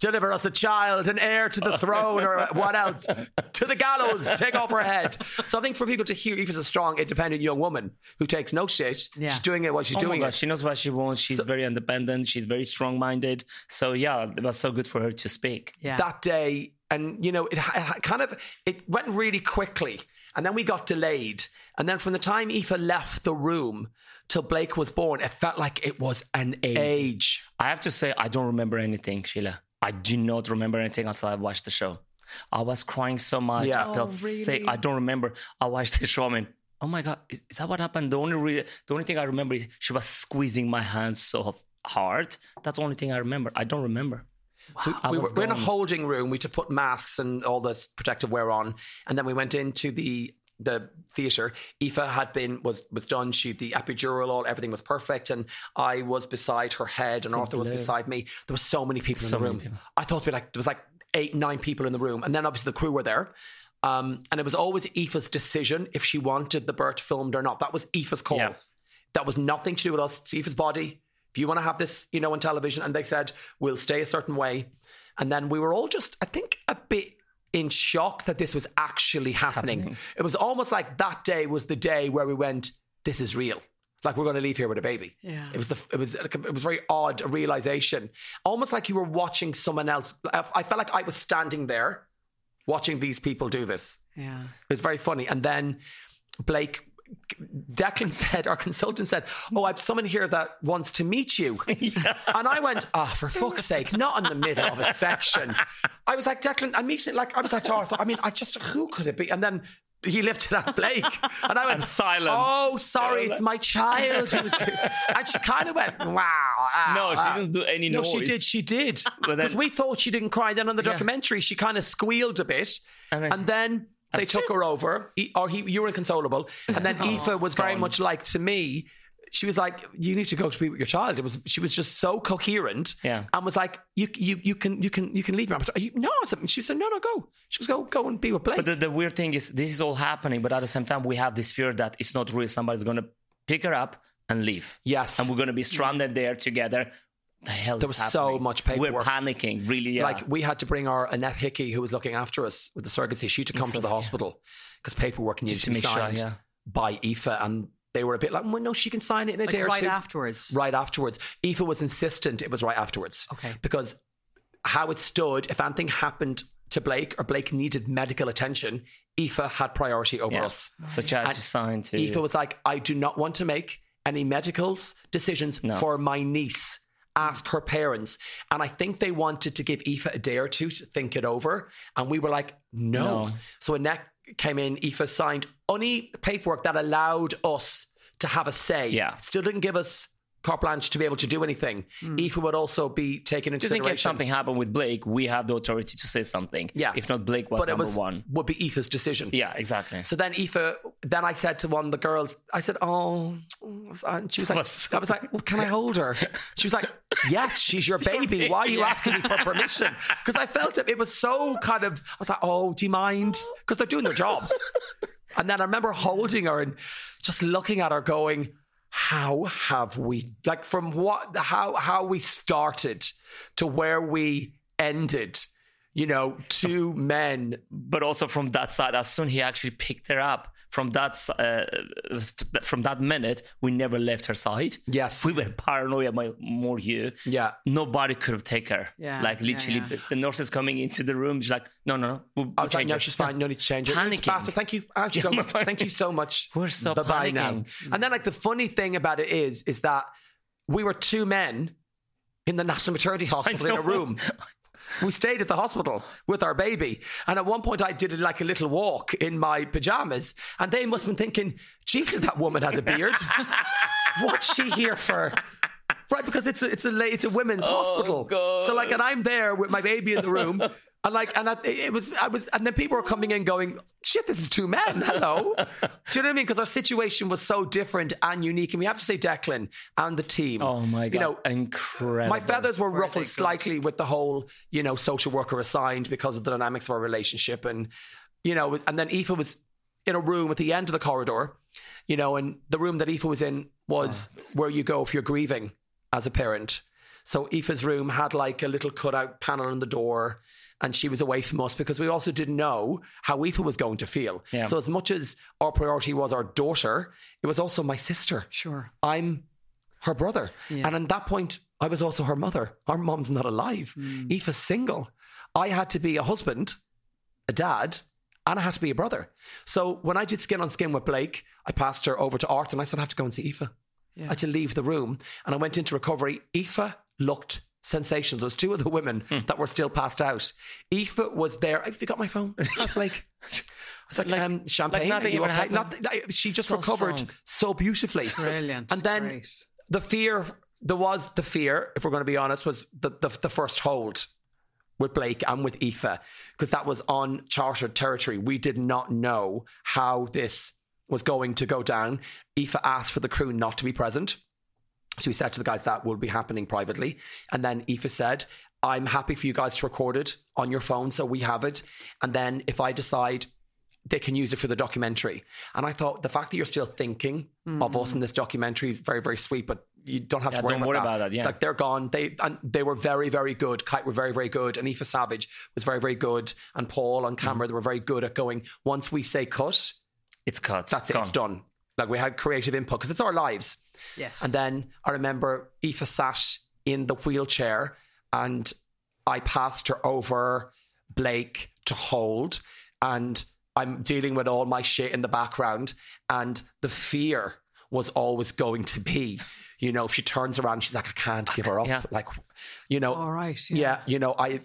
Deliver us a child, an heir to the throne, or what else? to the gallows, take off her head. So I think for people to hear Aoife's a strong, independent young woman who takes no shit. Yeah. She's doing it while she's Oh my doing God, it. she knows what she wants. She's very independent. She's very strong-minded. So yeah, it was so good for her to speak. Yeah that day and you know it, it kind of it went really quickly and then we got delayed and then from the time Aoife left the room till Blake was born it felt like it was an age I have to say, I don't remember anything, Sheila. I do not remember anything until I watched the show. I was crying so much. Yeah. I felt Oh, sick. I don't remember. I watched the show. I mean, oh my god, is, is that what happened? The only re- the only thing I remember is she was squeezing my hands so hard. That's the only thing I remember. I don't remember. So we were, we're in a holding room. We had to put masks and all this protective wear on. And then we went into the the theater. Aoife had been was was done. She the epidural all everything was perfect. And I was beside her head and Arthur was beside me. There were so many people So in the room. people. I thought we like there was like eight nine people in the room. And then obviously the crew were there. Um, and it was always Aoife's decision if she wanted the birth filmed or not. That was Aoife's call. Yeah. that was nothing to do with us. It's Aoife's body. if you want to have this you know on television and they said we'll stay a certain way and then we were all just I think a bit in shock that this was actually happening. Happening. It was almost like that day was the day where we went, this is real. Like we're going to leave here with a baby. Yeah. It was the it was like it was very odd a realization, almost like you were watching someone else. I I felt like I was standing there, watching these people do this. yeah It was very funny. And then Blake, Declan said, our consultant said, Oh, I've someone here that wants to meet you. And I went, Oh, for fuck's sake, not in the middle of a section. I was like, Declan, I'm meeting, like, I was like to Arthur, I mean, I just, who could it be? And then he lifted up Blake. And I went, And silence. Oh, sorry, it's my child. who was here." And she kind of went, Wow. ah, No, she ah." didn't do any noise. No, she did. She did. Because we thought she didn't cry. Then on the Yeah. documentary, she kind of squealed a bit, And and, then- then they took her over, or oh, he, you were inconsolable, and then oh, Aoife was very much like to me. She was like, "You need to go to be with your child." It was. She was just so coherent, Yeah. and was like, "You, you, you can, you can, you can leave me." I was like, "Are you, no, something." She said, "No, no, go." She was go, go and be with Blake. But the, the weird thing is, this is all happening, but at the same time, we have this fear that it's not real. Somebody's gonna pick her up and leave. Yes. And we're going to be stranded there together. The hell There is was so much much We're panicking, really. Yeah. Like we had to bring our Annette Hickey, who was looking after us with the surrogacy, she had to come so to the scared. hospital because paperwork needed Just to to be make sure, signed yeah. by Aoife, and they were a bit like, well, no, she can sign it in a Like day or right two. afterwards. Right afterwards. Aoife was insistent it was right afterwards. Okay. Because how it stood, if anything happened to Blake or Blake needed medical attention, Aoife had priority over Yeah. us. So Chad And just signed to. Aoife was like, I do not want to make any medical decisions No. for my niece. Ask her parents. And I think they wanted to give Aoife a day or two to think it over. And we were like, no. No. So Annette came in, Aoife signed only paperwork that allowed us to have a say. Yeah. Still didn't give us carte blanche to be able to do anything. Hmm. Aoife would also be taken into just in case something happened with Blake, we have the authority to say something. Yeah. If not, Blake was but it number was one. would be Aoife's decision. Yeah, exactly. So then Aoife, then I said to one of the girls, I said, "Oh," and she was like, "I was like, well, can I hold her?" She was like, "Yes, she's your baby. Why are you Yeah. asking me for permission?" Because I felt it. It was so kind of. I was like, "Oh, do you mind?" Because they're doing their jobs. And then I remember holding her and just looking at her, going, "How have we like from what how how we started to where we ended?" You know, two men but also from that side, as soon he actually picked her up, from that uh, from that minute, we never left her side. Yes. we were paranoid, my more you. Yeah. Nobody could have taken her. Yeah, like literally, yeah. The, the nurses coming into the room, she's like, "No, no, no, we'll, I we'll was like, change no, her." she's fine. No need to change it. Panicking. better. Thank you. Actually, go, thank you so much. We're so Bye-bye now. And then, like, the funny thing about it is, is that we were two men in the National Maternity Hospital in a room. We stayed at the hospital with our baby. And at one point, I did like a little walk in my pajamas. And they must have been thinking, Jesus, that woman has a beard. What's she here for? Right, because it's a, it's a it's a women's oh, hospital. God. So like, and I'm there with my baby in the room, and like, and I, it was I was, and then people were coming in going, "Shit, this is two men." Hello, do you know what I mean? Because our situation was so different and unique, and we have to say Declan and the team. Oh my god! You know, incredible. my feathers were they ruffled slightly with the whole, you know, social worker assigned because of the dynamics of our relationship, and you know, and then Aoife was in a room at the end of the corridor, you know, and the room that Aoife was in was where you go if you're grieving as a parent. So Aoife's room had like a little cutout panel in the door, and she was away from us because we also didn't know how Aoife was going to feel. Yeah. So as much as our priority was our daughter, it was also my sister. Sure. I'm her brother. Yeah. And at that point, I was also her mother. Our mom's not alive. Mm. Aoife's single. I had to be a husband, a dad, and I had to be a brother. So when I did skin on skin with Blake, I passed her over to Arthur and I said, I have to go and see Aoife. Yeah. I had to leave the room. And I went into recovery. Aoife looked sensational. There's two other women Hmm. that were still passed out. Aoife was there. Have you got my phone? Ask Blake. I was like, Like- um, champagne. like nothing are you even okay? happened. Nothing- like, she just So recovered strong. so beautifully. Brilliant. And then Great. the fear there was the fear if we're going to be honest was the the, the first hold with Blake and with Aoife because that was on uncharted territory we did not know how this was going to go down Aoife asked for the crew not to be present so we said to the guys that will be happening privately and then Aoife said I'm happy for you guys to record it on your phone so we have it and then if I decide they can use it for the documentary. And I thought the fact that you're still thinking of us in this documentary is very, very sweet, but you don't have Yeah, to worry, don't about, worry that. about that, yeah. Like they're gone. They and they were very, very good. Kite were very, very good. And Aoife Savage was very, very good. And Paul on camera, Mm. they were very good at going, once we say cut, it's cut. that's it, Gone. it's done. Like we had creative input because it's our lives. Yes. And then I remember Aoife sat in the wheelchair and I passed her over Blake to hold. And I'm dealing with all my shit in the background. And the fear was always going to be, you know, if she turns around, she's like, I can't give her up. Yeah. Like, you know, All right. yeah. you know, I,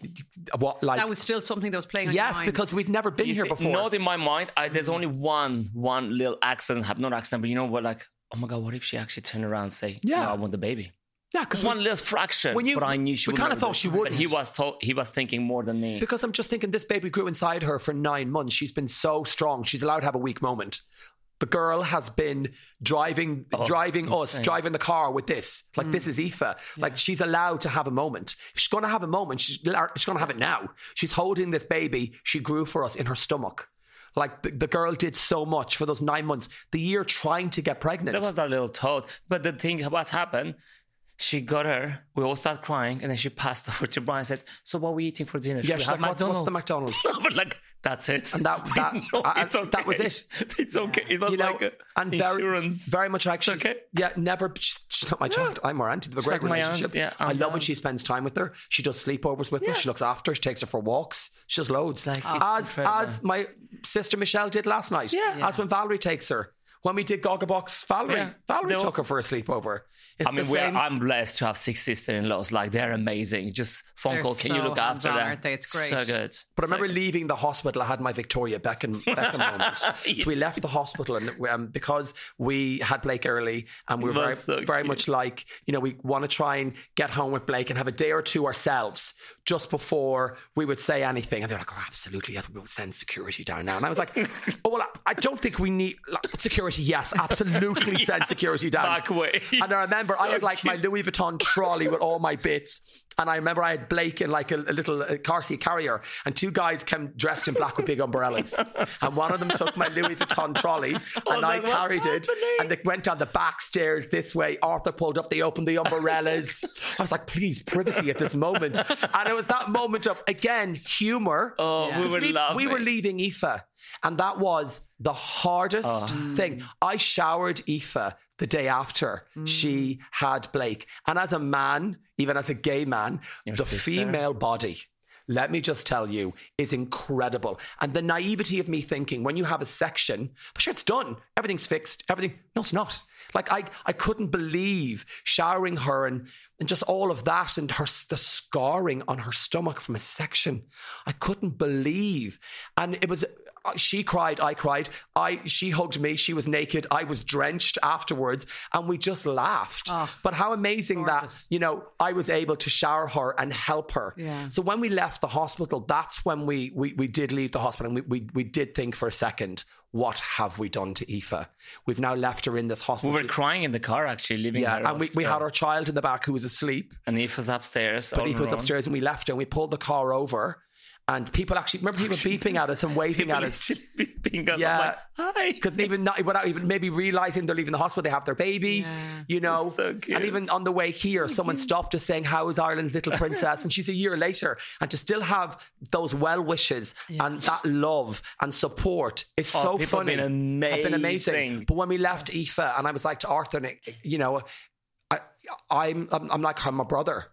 what, like, That was still something that was playing yes, mind. because we'd never been You here see, before. Not in my mind. I, there's only one one little accident happened. Not accident, but you know what? Like, oh my god, what if she actually turned around and say, Yeah. no, I want the baby." yeah, Because because one little fraction. when you- but I knew she. we would kinda thought do it. she But he wouldn't. was to- he was thinking more than me. Because I'm just thinking this baby grew inside her for nine months. She's been so strong. She's allowed to have a weak moment. The girl has been driving Oh, driving us, driving the car with this. Like this is mm. Aoife. Like she's allowed to have a moment. If she's gonna have a moment, she's, she's gonna have it now. She's holding this baby she grew for us in her stomach. Like the, the girl did so much for those nine months, the year trying to get pregnant. There was that little toad. But the thing, what happened? She got her. We all started crying, and then she passed over to Brian and said, "So what are we eating for dinner? Should yeah, we she's have like, what's, what's the McDonald's?" McDonald's? but like that's it. And that- that- No, I- it's okay. that was it. It's okay. It was you know, like a and very, insurance. very much like she's, okay. yeah, never. She's, she's not my child. I'm her auntie. They have a great like relationship. yeah, I love when she spends time with her. She does sleepovers with her. She looks after. her. She takes her for walks. She does loads. Like, as incredible. as my sister Michelle did last night. Yeah. As when Valerie takes her. When we did Gogglebox, Valerie, Yeah. Valerie took her for a sleepover. It's I mean, the same. I'm blessed to have six sister-in-laws. Like they're amazing. Just phone They're call. Can you look after hands-on, them? aren't they? It's great. So good. But I remember good. leaving the hospital. I had my Victoria Beckham, Beckham moment. So we left the hospital, and um, because we had Blake early, and we were very, so very much like, you know, we want to try and get home with Blake and have a day or two ourselves just before we would say anything. And they're like, "Oh, absolutely, yeah, we'll send security down now." And I was like, "Oh well, I, I don't think we need like, security. Yes, absolutely, send security down." Back away. And I remember I had like my. Louis Vuitton trolley with all my bits. And I remember I had Blake in like a, a little uh, car seat carrier, and two guys came dressed in black with big umbrellas. and one of them took my Louis Vuitton trolley, and I like, "What's carried it. happening?" And they went down the back stairs this way. Arthur pulled up, they opened the umbrellas. I was like, please, privacy at this moment. And it was that moment of, again, humor. Oh, Yeah. we were laughing. we were leaving Aoife, and that was the hardest Oh. thing. I showered Aoife the day after she mm. had Blake, and as a man, even as a gay man, Your the sister. female body. Let me just tell you, is incredible. And the naivety of me thinking when you have a section, but sure, it's done. Everything's fixed. Everything. No, it's not. Like I, I couldn't believe showering her and, and just all of that and her the scarring on her stomach from a section. I couldn't believe. And it was she cried, I cried. I she hugged me. She was naked. I was drenched afterwards, and we just laughed. Oh, but how amazing that you know I was able to shower her and help her. Yeah. So when we left the hospital, that's when we we, we did leave the hospital, and we, we we did think for a second, what have we done to Aoife? We've now left her in this hospital. We were crying in the car actually, leaving yeah, her. and we, we had our child in the back who was asleep. And Eve was upstairs. But all Aoife was alone. upstairs, and we left her, and we pulled the car over. And people actually remember people beeping at us and waving People at us. being up, Yeah. I'm like, hi. because even not, without even maybe realizing they're leaving the hospital, they have their baby, Yeah. you know. So and even on the way here, someone stopped us saying, "How is Ireland's little princess?" and she's a year later, and to still have those well wishes and that love and support is Oh, so people have funny. been Have been amazing. But when we left Aoife, and I was like to Arthur, you know, I, I'm, I'm I'm like I'm a brother.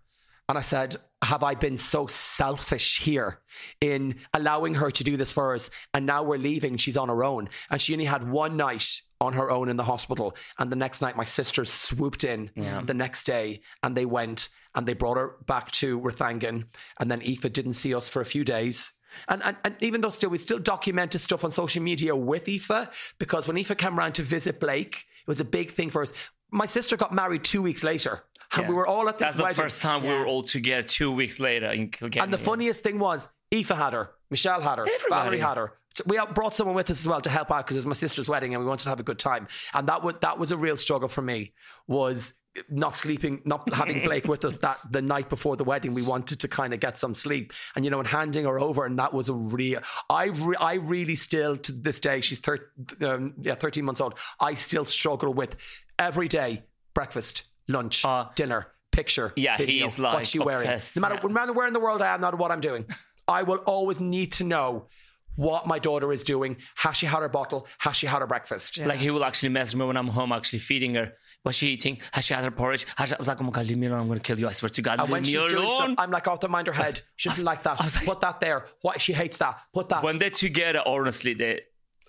And I said, Have I been so selfish here in allowing her to do this for us? And now we're leaving. She's on her own. And she only had one night on her own in the hospital. And the next night, my sisters swooped in the next day and they went and they brought her back to Rathangan. And then Aoife didn't see us for a few days. And, and, and even though still we still documented stuff on social media with Aoife, because when Aoife came around to visit Blake, it was a big thing for us. My sister got married two weeks later. And we were all at this That's the first time we were all together two weeks later in Kilkenny. And the funniest thing was, Aoife had her, Michelle had her, Everybody. Valerie had her. So we brought someone with us as well to help out because it was my sister's wedding and we wanted to have a good time. And that was that was a real struggle for me. Was not sleeping, not having Blake with us that the night before the wedding. We wanted to kind of get some sleep, and you know, and handing her over, and that was a real. I re- I really still to this day, she's thir- um, yeah, thirteen months old. I still struggle with every day breakfast, lunch, Uh, dinner, picture, yeah, video, he's, like, what's she wearing? obsessed, No matter, yeah. no matter where in the world I am, not what I'm doing. I will always need to know what my daughter is doing. Has she had her bottle? Has she had her breakfast? Like he will actually message me when I'm home, actually feeding her. What's she eating? Has she had her porridge? Has she... I was like, oh my god, leave me alone! I'm going to kill you! I swear to God, And leave when me she's doing stuff, alone. I'm like, Arthur, mind her head. She doesn't like that. Like- Put that there. What she hates that. Put that. when they're together, honestly, they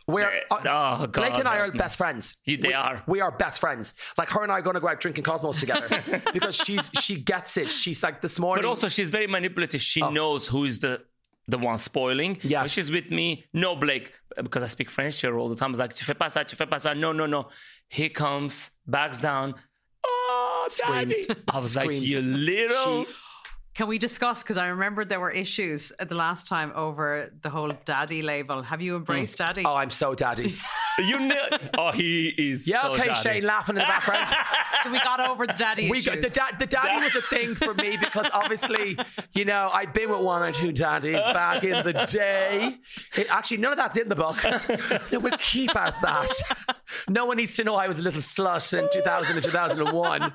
We're uh, oh, Blake and I are best friends. You- they we, are. We are best friends. Like her and I are going to go out drinking Cosmos together because she's she gets it. She's like this morning. But also, she's very manipulative. She knows who is the the one spoiling. Yeah. She's with me, no, Blake, because I speak French to her all the time. It's like, tu fais pas ça, tu fais pas ça. No, no, no. He comes, backs down. Oh, daddy. I was like, you little. She- Can we discuss? Because I remember there were issues at the last time over the whole daddy label. Have you hmm. embraced daddy? Oh, I'm so daddy. You know. Oh, he is. Yeah, so okay, daddy. Shane laughing in the background. So we got over the daddy we issues. got, the, da- the daddy was a thing for me because obviously, you know, I'd been with one or two daddies back in the day. It- actually, none of that's in the book. we'll keep out that. No one needs to know I was a little slut in 2000 and 2001.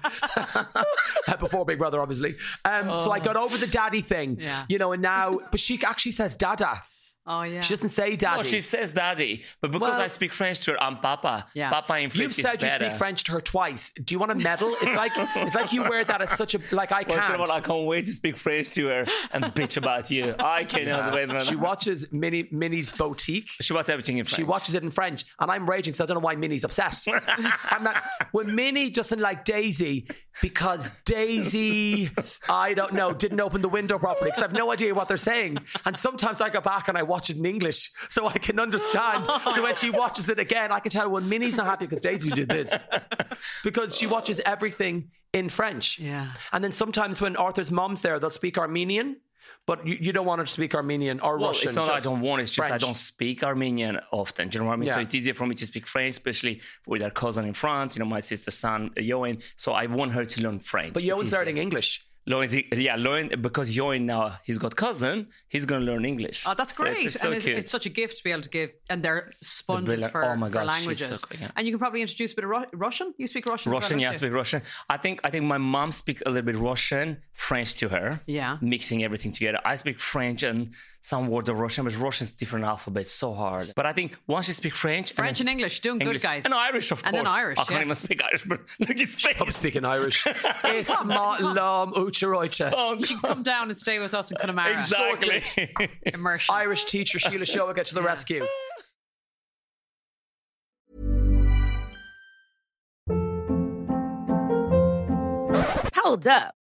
Before Big Brother, obviously. Um, So I got over the daddy thing, Yeah. you know, and now, but she actually says dada. Oh yeah. She doesn't say daddy. No, she says daddy, but because Well- I speak French to her, I'm Papa. Yeah. Papa in French You've is said you better. speak French to her twice. Do you want to medal? It's like it's like you wear that as such a like I Well, can't. Trevor, I can't wait to speak French to her and bitch about you. I cannot wait. Man. She watches Minnie Minnie's boutique. She watches everything in French. She watches it in French, and I'm raging because I don't know why Minnie's upset. I'm not. When Minnie doesn't like Daisy because Daisy, I don't know, didn't open the window properly because I have no idea what they're saying. And sometimes I go back and I watch it in English so I can understand. So when she watches it again, I can tell when Minnie's not happy because Daisy did this because she watches everything in French. Yeah. And then sometimes when Arthur's mom's there, they'll speak Armenian. But you, you don't want her to speak Armenian or well, Russian. it's not I don't want. It's just French. I don't speak Armenian often. Do you know what I mean? Yeah. So it's easier for me to speak French, especially with our cousin in France. You know, my sister's son, Johan. So I want her to learn French. But easier. learning English. Lauren's, yeah, Lauren, because Johan now he's got cousin, he's gonna learn English. Oh, that's So great. it's, it's so and it's, it's such a gift to be able to give. And they're sponges brilliant- for, oh my for gosh, she's languages. so yeah. And you can probably introduce a bit of Ru- Russian. You speak Russian? Russian, yeah, I speak Russian. I think I think my mom speaks a little bit Russian, French to her. Yeah. Mixing everything together. I speak French and some words of Russian, but Russian's different alphabet, so hard. But I think once you speak French, French and then English, doing English, good, guys. and Irish, of And course. then Irish, I can't yes. even speak Irish, but look at his face. I'm speaking Irish. Isma lam ucharoita. Oh, She can come down and stay with us in Connemara. exactly. Immersion. Irish teacher Sheila Showa get to the Yeah. rescue. Hold up.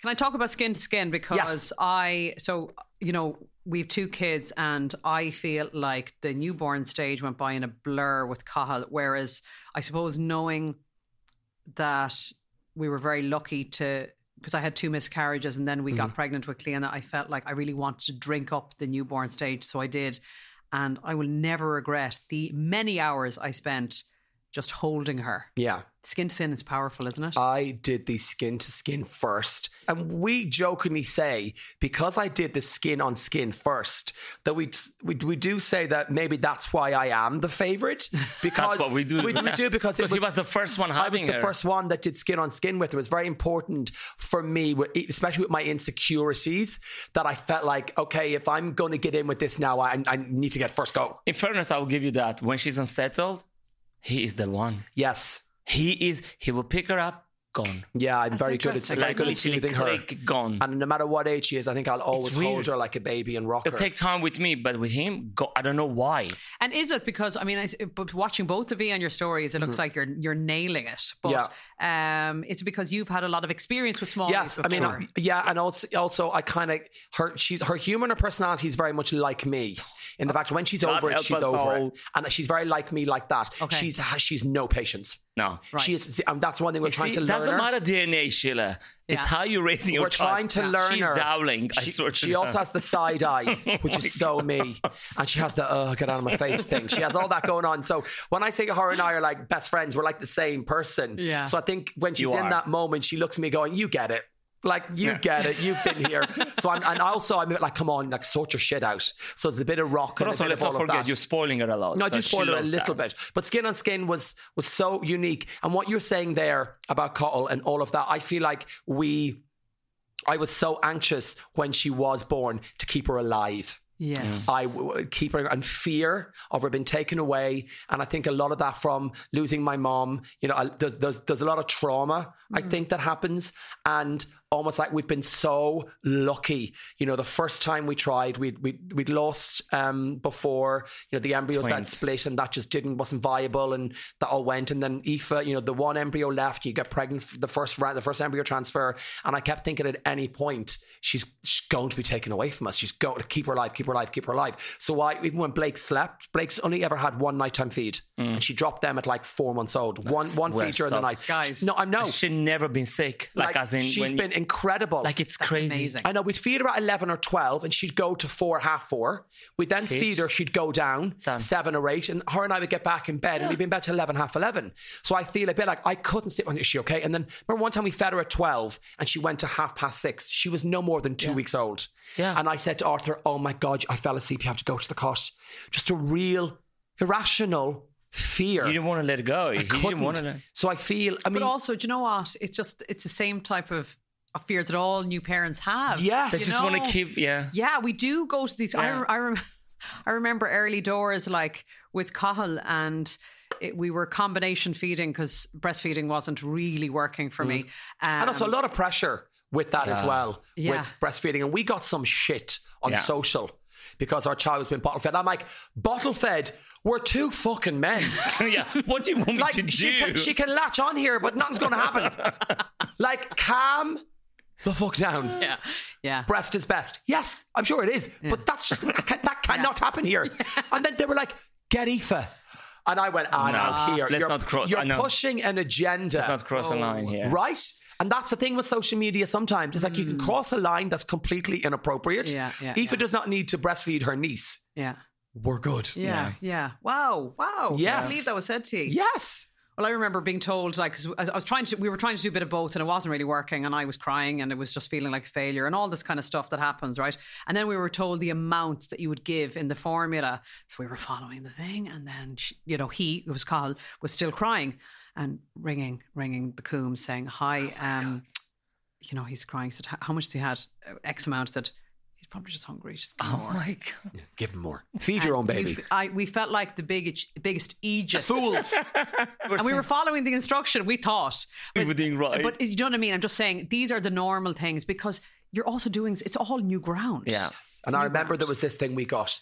Can I talk about skin to skin? Because Yes. I, so, you know, we have two kids and I feel like the newborn stage went by in a blur with Cathal. Whereas I suppose knowing that we were very lucky to, because I had two miscarriages and then we got mm-hmm. pregnant with Cleana, I felt like I really wanted to drink up the newborn stage. So I did. And I will never regret the many hours I spent just holding her. Yeah. Skin to skin is powerful, isn't it? I did the skin to skin first. And we jokingly say, because I did the skin on skin first, that we we, we do say that maybe that's why I am the favorite. Because That's what we do. We, we do because it Because he was the first one I was the her. first one that did skin on skin with her. It was very important for me, especially with my insecurities, that I felt like, okay, if I'm going to get in with this now, I, I need to get first go. In fairness, I will give you that. When she's unsettled, he is the one. Yes. He is. He will pick her up. gone. Yeah, I'm very good at interesting. very Like good at literally soothing her. click, gone. And no matter what age she is, I think I'll always hold her like a baby and rock her. It'll take time with me, but with him, go, I don't know why. And is it because I mean, I, but watching both of you and your stories, it looks like you're you're nailing it. But um, it's because you've had a lot of experience with small. Yes, I mean, before. uh, yeah, and also, also, I kind of her. She's her humor and her personality is very much like me. In the oh, fact, when she's God over it, she's over all. it, and she's very like me, like that. Okay. She's she's no patience. No. She is. And that's one thing we're You trying see, to it learn. doesn't her. matter DNA, Sheila. It's Yeah. how you're raising your We're child. trying to learn She's her. dowling. I She, swear she also has the side eye, which is so me, and she has the "oh, get out of my face" thing. She has all that going on. So when I say her and I are like best friends, we're like the same person. Yeah. So I think when she's You in are. that moment, she looks at me going, "You get it." Like you get it, you've been here. So I'm, and also I'm like, come on, like sort your shit out. So it's a bit of rock But and also, a bit let's of all not of forget, that. you're spoiling it a lot. No, I do spoil it a little that. bit. But Skin on Skin was was so unique. And what you're saying there about Cathal and all of that, I feel like we I was so anxious when she was born to keep her alive. yes, I w- keep her and fear of her being taken away, and I think a lot of that from losing my mom. You know, I- there's there's, there's a lot of trauma I mm. think that happens, and almost like we've been so lucky. You know, the first time we tried, we'd we'd, we'd lost um, before. You know, the embryos that split, and that just didn't wasn't viable, and that all went. And then Aoife, you know, the one embryo left, you get pregnant for the first round, the first embryo transfer, and I kept thinking at any point she's, she's going to be taken away from us. She's going to keep her alive, keep her alive, keep her alive. So I even when Blake slept, Blake's only ever had one nighttime feed, and she dropped them at like four months old. one one well feed during the night. Guys. no, I'm no. She's never been sick. Like, as in, she's when been incredible. like it's That's crazy. amazing. I know we'd feed her at 11 or 12 and she'd go to four, half four. We'd then Feed. feed her, she'd go down, Done. seven or eight, and her and I would get back in bed and we'd be in bed till 11, half 11. So I feel a bit like I couldn't sit, on. is she okay? And then remember one time we fed her at 12 and she went to half past six. She was no more than two weeks old. Yeah. And I said to Arthur, oh my God, I fell asleep. You have to go to the cot. Just a real irrational fear. You didn't want to let it go. I You didn't want to couldn't. So I feel, I mean, but also, do you know what? It's just it's the same type of, of fear that all new parents have. Yes. They just want to keep, yeah. Yeah, we do go to these. I, Yeah. rem- I, rem- I remember early doors like with Cathal and. It, we were combination feeding because breastfeeding wasn't really working for me. Um, and also a lot of pressure with that as well Yeah. with breastfeeding and we got some shit on Yeah. social because our child was being bottle fed i'm like bottle fed we're two fucking men yeah. What do you want me like to do? can, she can latch on here but nothing's going to happen like calm the fuck down yeah, yeah. breast is best yes i'm sure it is but that's just that, can, that cannot happen here and then they were like get Aoife and I went, ah, No, now here. let's you're, not cross- You're I know. pushing an agenda. Let's not cross the line here. Right? And that's the thing with social media sometimes. It's like you can cross a line that's completely inappropriate. Mm. Yeah, yeah, Aoife yeah. does not need to breastfeed her niece. Yeah. We're good. Yeah, yeah. Wow, wow. Yes. I believe that was said to you. Yes. Well, I remember being told, like, 'cause I was trying to, we were trying to do a bit of both and it wasn't really working and I was crying and it was just feeling like a failure and all this kind of stuff that happens, right? And then we were told the amounts that you would give in the formula. So we were following the thing and then, she, you know, he, it was Carl, was still crying and ringing, ringing the Coombs saying, hi, um, you know, he's crying. He said, "How- much did he had? Uh, X amount. He's probably just hungry. Just give Oh more. my God. Give him more. Feed your own And we baby. we felt like the biggest, biggest Egypt. Fools. and we were following the instruction, we thought. We were doing right. But you know what I mean? I'm just saying these are the normal things because you're also doing, it's all new ground. Yeah. and I remember ground. there was this thing we got,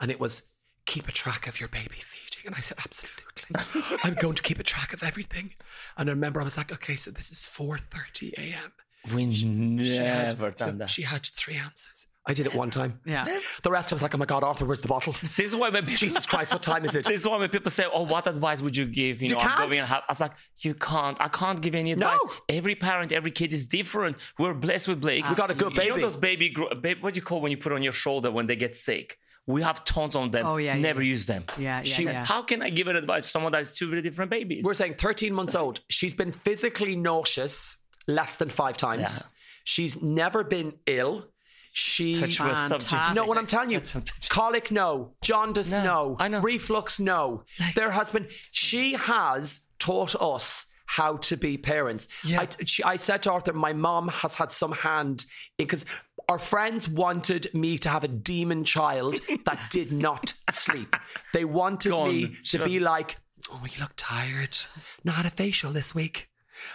and it was keep a track of your baby feeding. And I said, absolutely. I'm going to keep a track of everything. And I remember I was like, okay, so this is 4.30 a.m. We She had- never done that. She had three ounces. I did it one time. Yeah. The rest I was like, oh my God, Arthur, where's the bottle? This is why when people, Jesus Christ, what time is it? This is why when people say, "Oh, what advice would you give?" You You know, I'm going and have. I was like, "You can't. I can't give any advice. No. Every parent, every kid is different. We're blessed with Blake. We got a good You know baby. those baby, gro- babe, what do you call when you put on your shoulder when they get sick? We have tons on them. Oh, yeah, yeah, Never yeah. use them. Yeah, yeah, She- yeah. How can I give an advice to someone that has two very different babies? We're saying 13 months old. She's been physically nauseous less than five times. Yeah. She's never been ill. She. Touch wood, stop Fantastic. No, what I'm telling you, Touch wood, touch wood. colic, no. Jaundice, No, no. I know. Reflux, no. there has been. She has taught us how to be parents. Yeah. I, she, I said to Arthur, my mom has had some hand because our friends wanted me to have a demon child that did not sleep. They wanted Go on. me to be like, oh, you look tired. Not a facial this week.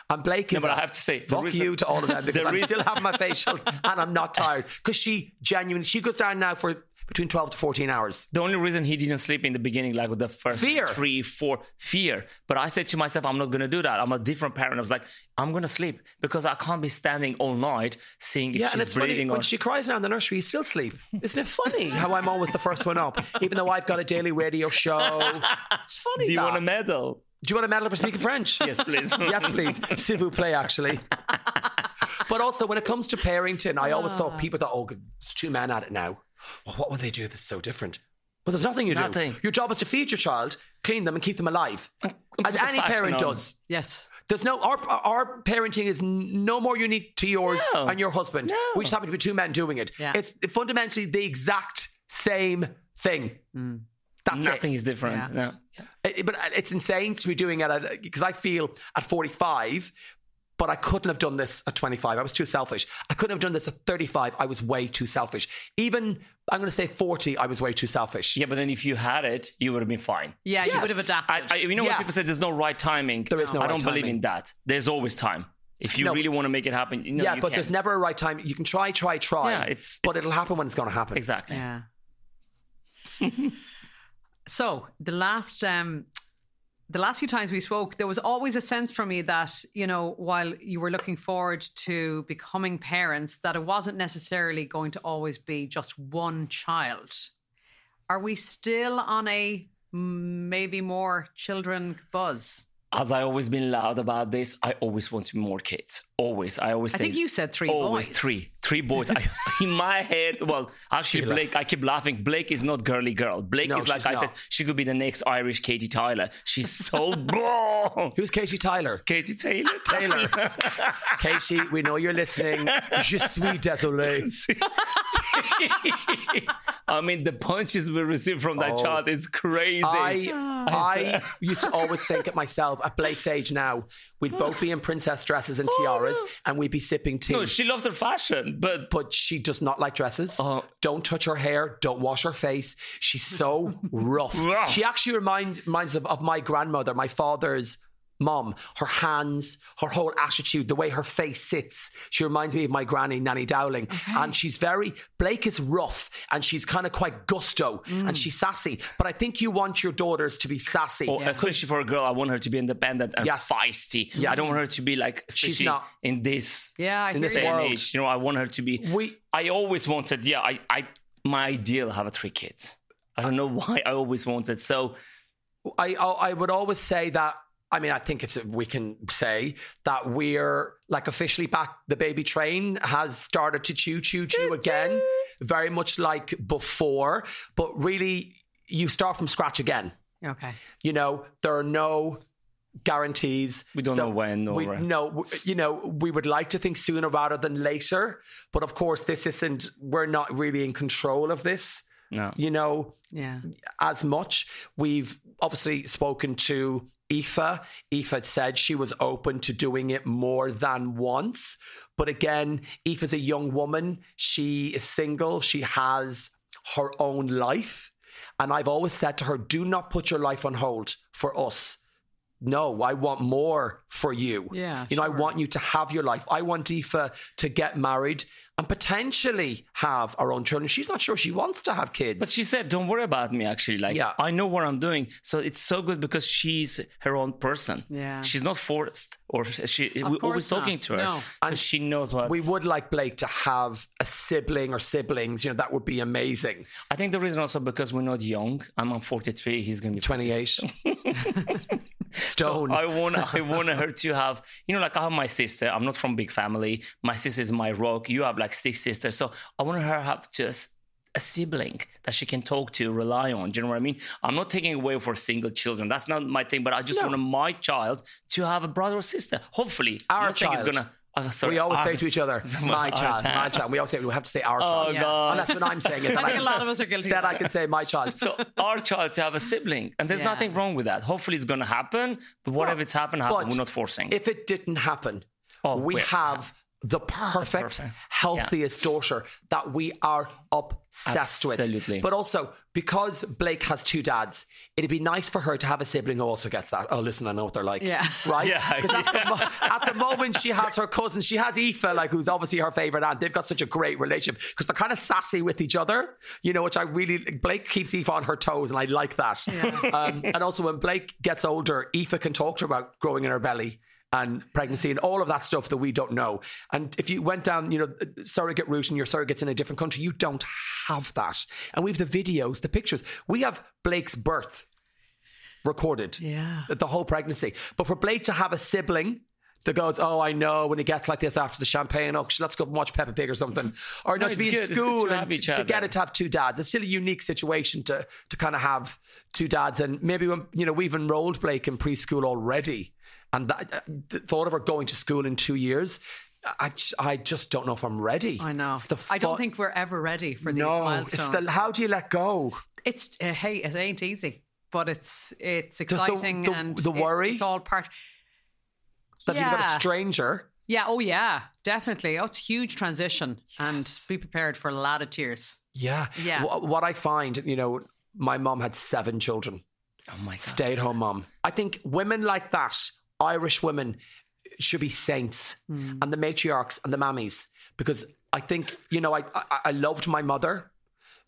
And Blake No, is but I a- have to say, fuck reason- you to all of them because the I'm reason- still having my facials and I'm not tired because she genuinely she goes down now for between 12 to 14 hours. The only reason he didn't sleep in the beginning, like with the first Fear. three, four, fear. But I said to myself, I'm not going to do that. I'm a different parent. I was like, I'm going to sleep because I can't be standing all night seeing if Yeah, she's and it's funny breathing when she cries now in the nursery, you still sleep. Isn't it funny how I'm always the first one up, even though I've got a daily radio show? It's funny. do you that. want a medal? Do you want a medal for speaking French? Yes, please. yes, please. S'il vous plaît, actually. but also, when it comes to parenting, I always thought ah. people thought, oh, two men at it now. Well, what would they do that's so different? Well, there's nothing you do. Nothing. Your job is to feed your child, clean them, and keep them alive, as any parent on. does. Yes. There's no our our parenting is no more unique to yours No. and your husband. No. We just happen to be two men doing it. Yeah. It's fundamentally the exact same thing. Mm. That's Nothing it. is different. Yeah. No. It- But uh, it's insane to be doing it because uh, I feel at 45, but I couldn't have done this at 25. I was too selfish. I couldn't have done this at 35. I was way too selfish. Even I'm going to say 40. I was way too selfish. Yeah, but then if you had it, you would have been fine. Yeah, you would have adapted. I, I, you know when Yes. people say there's no right timing? There is no I right don't believe in that. There's always time. If you No. really want to make it happen, you know, yeah, you but can. there's never a right time. You can try, try, try. Yeah, it's- but it'll happen when it's going to happen. exactly. Yeah. so the last um the last few times we spoke, there was always a sense from me that, you know, while you were looking forward to becoming parents, that it wasn't necessarily going to always be just one child. Are we still on a maybe more children buzz? As I always been loud about this, I always wanted more kids. Always. I always I say think you said three always boys. three. Three boys. I, in my head, well, actually, Sheila. Blake, I keep laughing. Blake is not girly girl. Blake No, is like she's I said, she could be the next Irish Katie Tyler. She's so blah. Who's Katie Tyler? Katie Taylor. Taylor. Katie, we know you're listening. Je suis désolé. I mean, the punches we receive from that Oh. child is crazy. I I used to always think at myself at Blake's age now, we'd both be in princess dresses and oh, tiaras and we'd be sipping tea. no, she loves her fashion, but but she does not like dresses. Oh. Don't touch her hair. Don't wash her face. She's so rough. Rough. She actually remind, reminds of, of my grandmother, my father's mom. Her hands, her whole attitude, the way her face sits. She reminds me of my granny, Nanny Dowling. And she's very, Blake is rough and she's kind of quite gusto Mm. and she's sassy. But I think you want your daughters to be sassy. Oh, especially for a girl, I want her to be independent and Yes. feisty. Yes. I don't want her to be like, She's especially not. in this Yeah, I In this you. day and world. age. You know, I want her to be. We, I always wanted, yeah, I, I, my ideal have a three kids. I don't know why I always wanted. So I, I I would always say that. I mean, I think it's we can say that we're like officially back. The baby train has started to choo choo chew again, very much like before. But really, you start from scratch again. Okay. You know, there are no guarantees. We don't know when or we, where. no, you know, we would like to think sooner rather than later. But of course, this isn't. We're not really in control of this. no. You know, Yeah. as much. We've obviously spoken to Aoife. Aoife had said she was open to doing it more than once. But again, Aoife's a young woman. She is single. She has her own life. And I've always said to her, do not put your life on hold for us. No, I want more for you. Yeah, You know, I want you to have your life. I want Aoife to get married and potentially have our own children. She's not sure she wants to have kids. But she said, "Don't worry about me." Actually, like Yeah. I know what I'm doing, so it's so good because she's her own person. Yeah. she's not forced, or she. of We're course always talking to her, No. so And she knows what. we would like Blake to have a sibling or siblings. You know, that would be amazing. I think the reason also because we're not young. I'm on 43. He's gonna be 28. 46. Stone. I want I want her to have you know like I have my sister. I'm not from big family. My sister is my rock. You have like six sisters, so I want her to have just a sibling that she can talk to, rely on. Do you know what I mean? I'm not taking away for single children. That's not my thing. But I just No. want my child to have a brother or sister. Hopefully, Our not saying it's child. gonna. Uh, sorry, we always our- say to each other, my child, my child. We always say we have to say our Oh child. God! Unless when I'm saying it, then I I, think can a lot say, of us are guilty. then of I can say my child. So our child to have a sibling, and there's Yeah. nothing wrong with that. Hopefully, it's gonna happen. But whatever Well, it's happened, happen. but We're not forcing. If it didn't happen, Oh, we wait. have the perfect, perfect. healthiest daughter that we are obsessed Absolutely. with. But also because Blake has two dads, it'd be nice for her to have a sibling who also gets that. Oh, listen, I know what they're like. Yeah. Right? Yeah, 'Cause at, the mo- at the moment, she has her cousin. She has Aoife, like, who's obviously her favourite aunt. They've got such a great relationship because they're kind of sassy with each other, you know, which I really, Blake keeps Aoife on her toes, and I like that. Um, and also, when Blake gets older, Aoife can talk to her about growing in her belly and pregnancy and all of that stuff that we don't know. And if you went down, you know, surrogate route and your surrogate's in a different country, you don't have that. And we have the videos, the pictures. We have Blake's birth recorded. Yeah. The, whole pregnancy. But for Blake to have a sibling that goes, oh, I know when he gets like this after the champagne, oh, let's go and watch Peppa Pig or something. Or no, No, to be in good. Good school to and to, to get it to have two dads. It's still a unique situation to to kind of have two dads. And maybe when, you know, we've enrolled Blake in preschool already. And that, uh, the thought of her going to school in two years, I, just- I just don't know if I'm ready. I know. It's the I don't think we're ever ready for these no, milestones. it's the how do you let go? It's uh, hey, it ain't easy, but it's it's exciting the- and the worry? It's, all part. That you've got Yeah. a stranger. Yeah. Oh yeah. Definitely. Oh, it's a huge transition, and be prepared for a lot of tears. Yeah. Yeah. Wh- What I find, you know, my mom had seven children. Oh my god. Stay at home mom. I think women like that, Irish women, should be saints Hmm. and the matriarchs and the mammies because I think, you know, I, I, I loved my mother.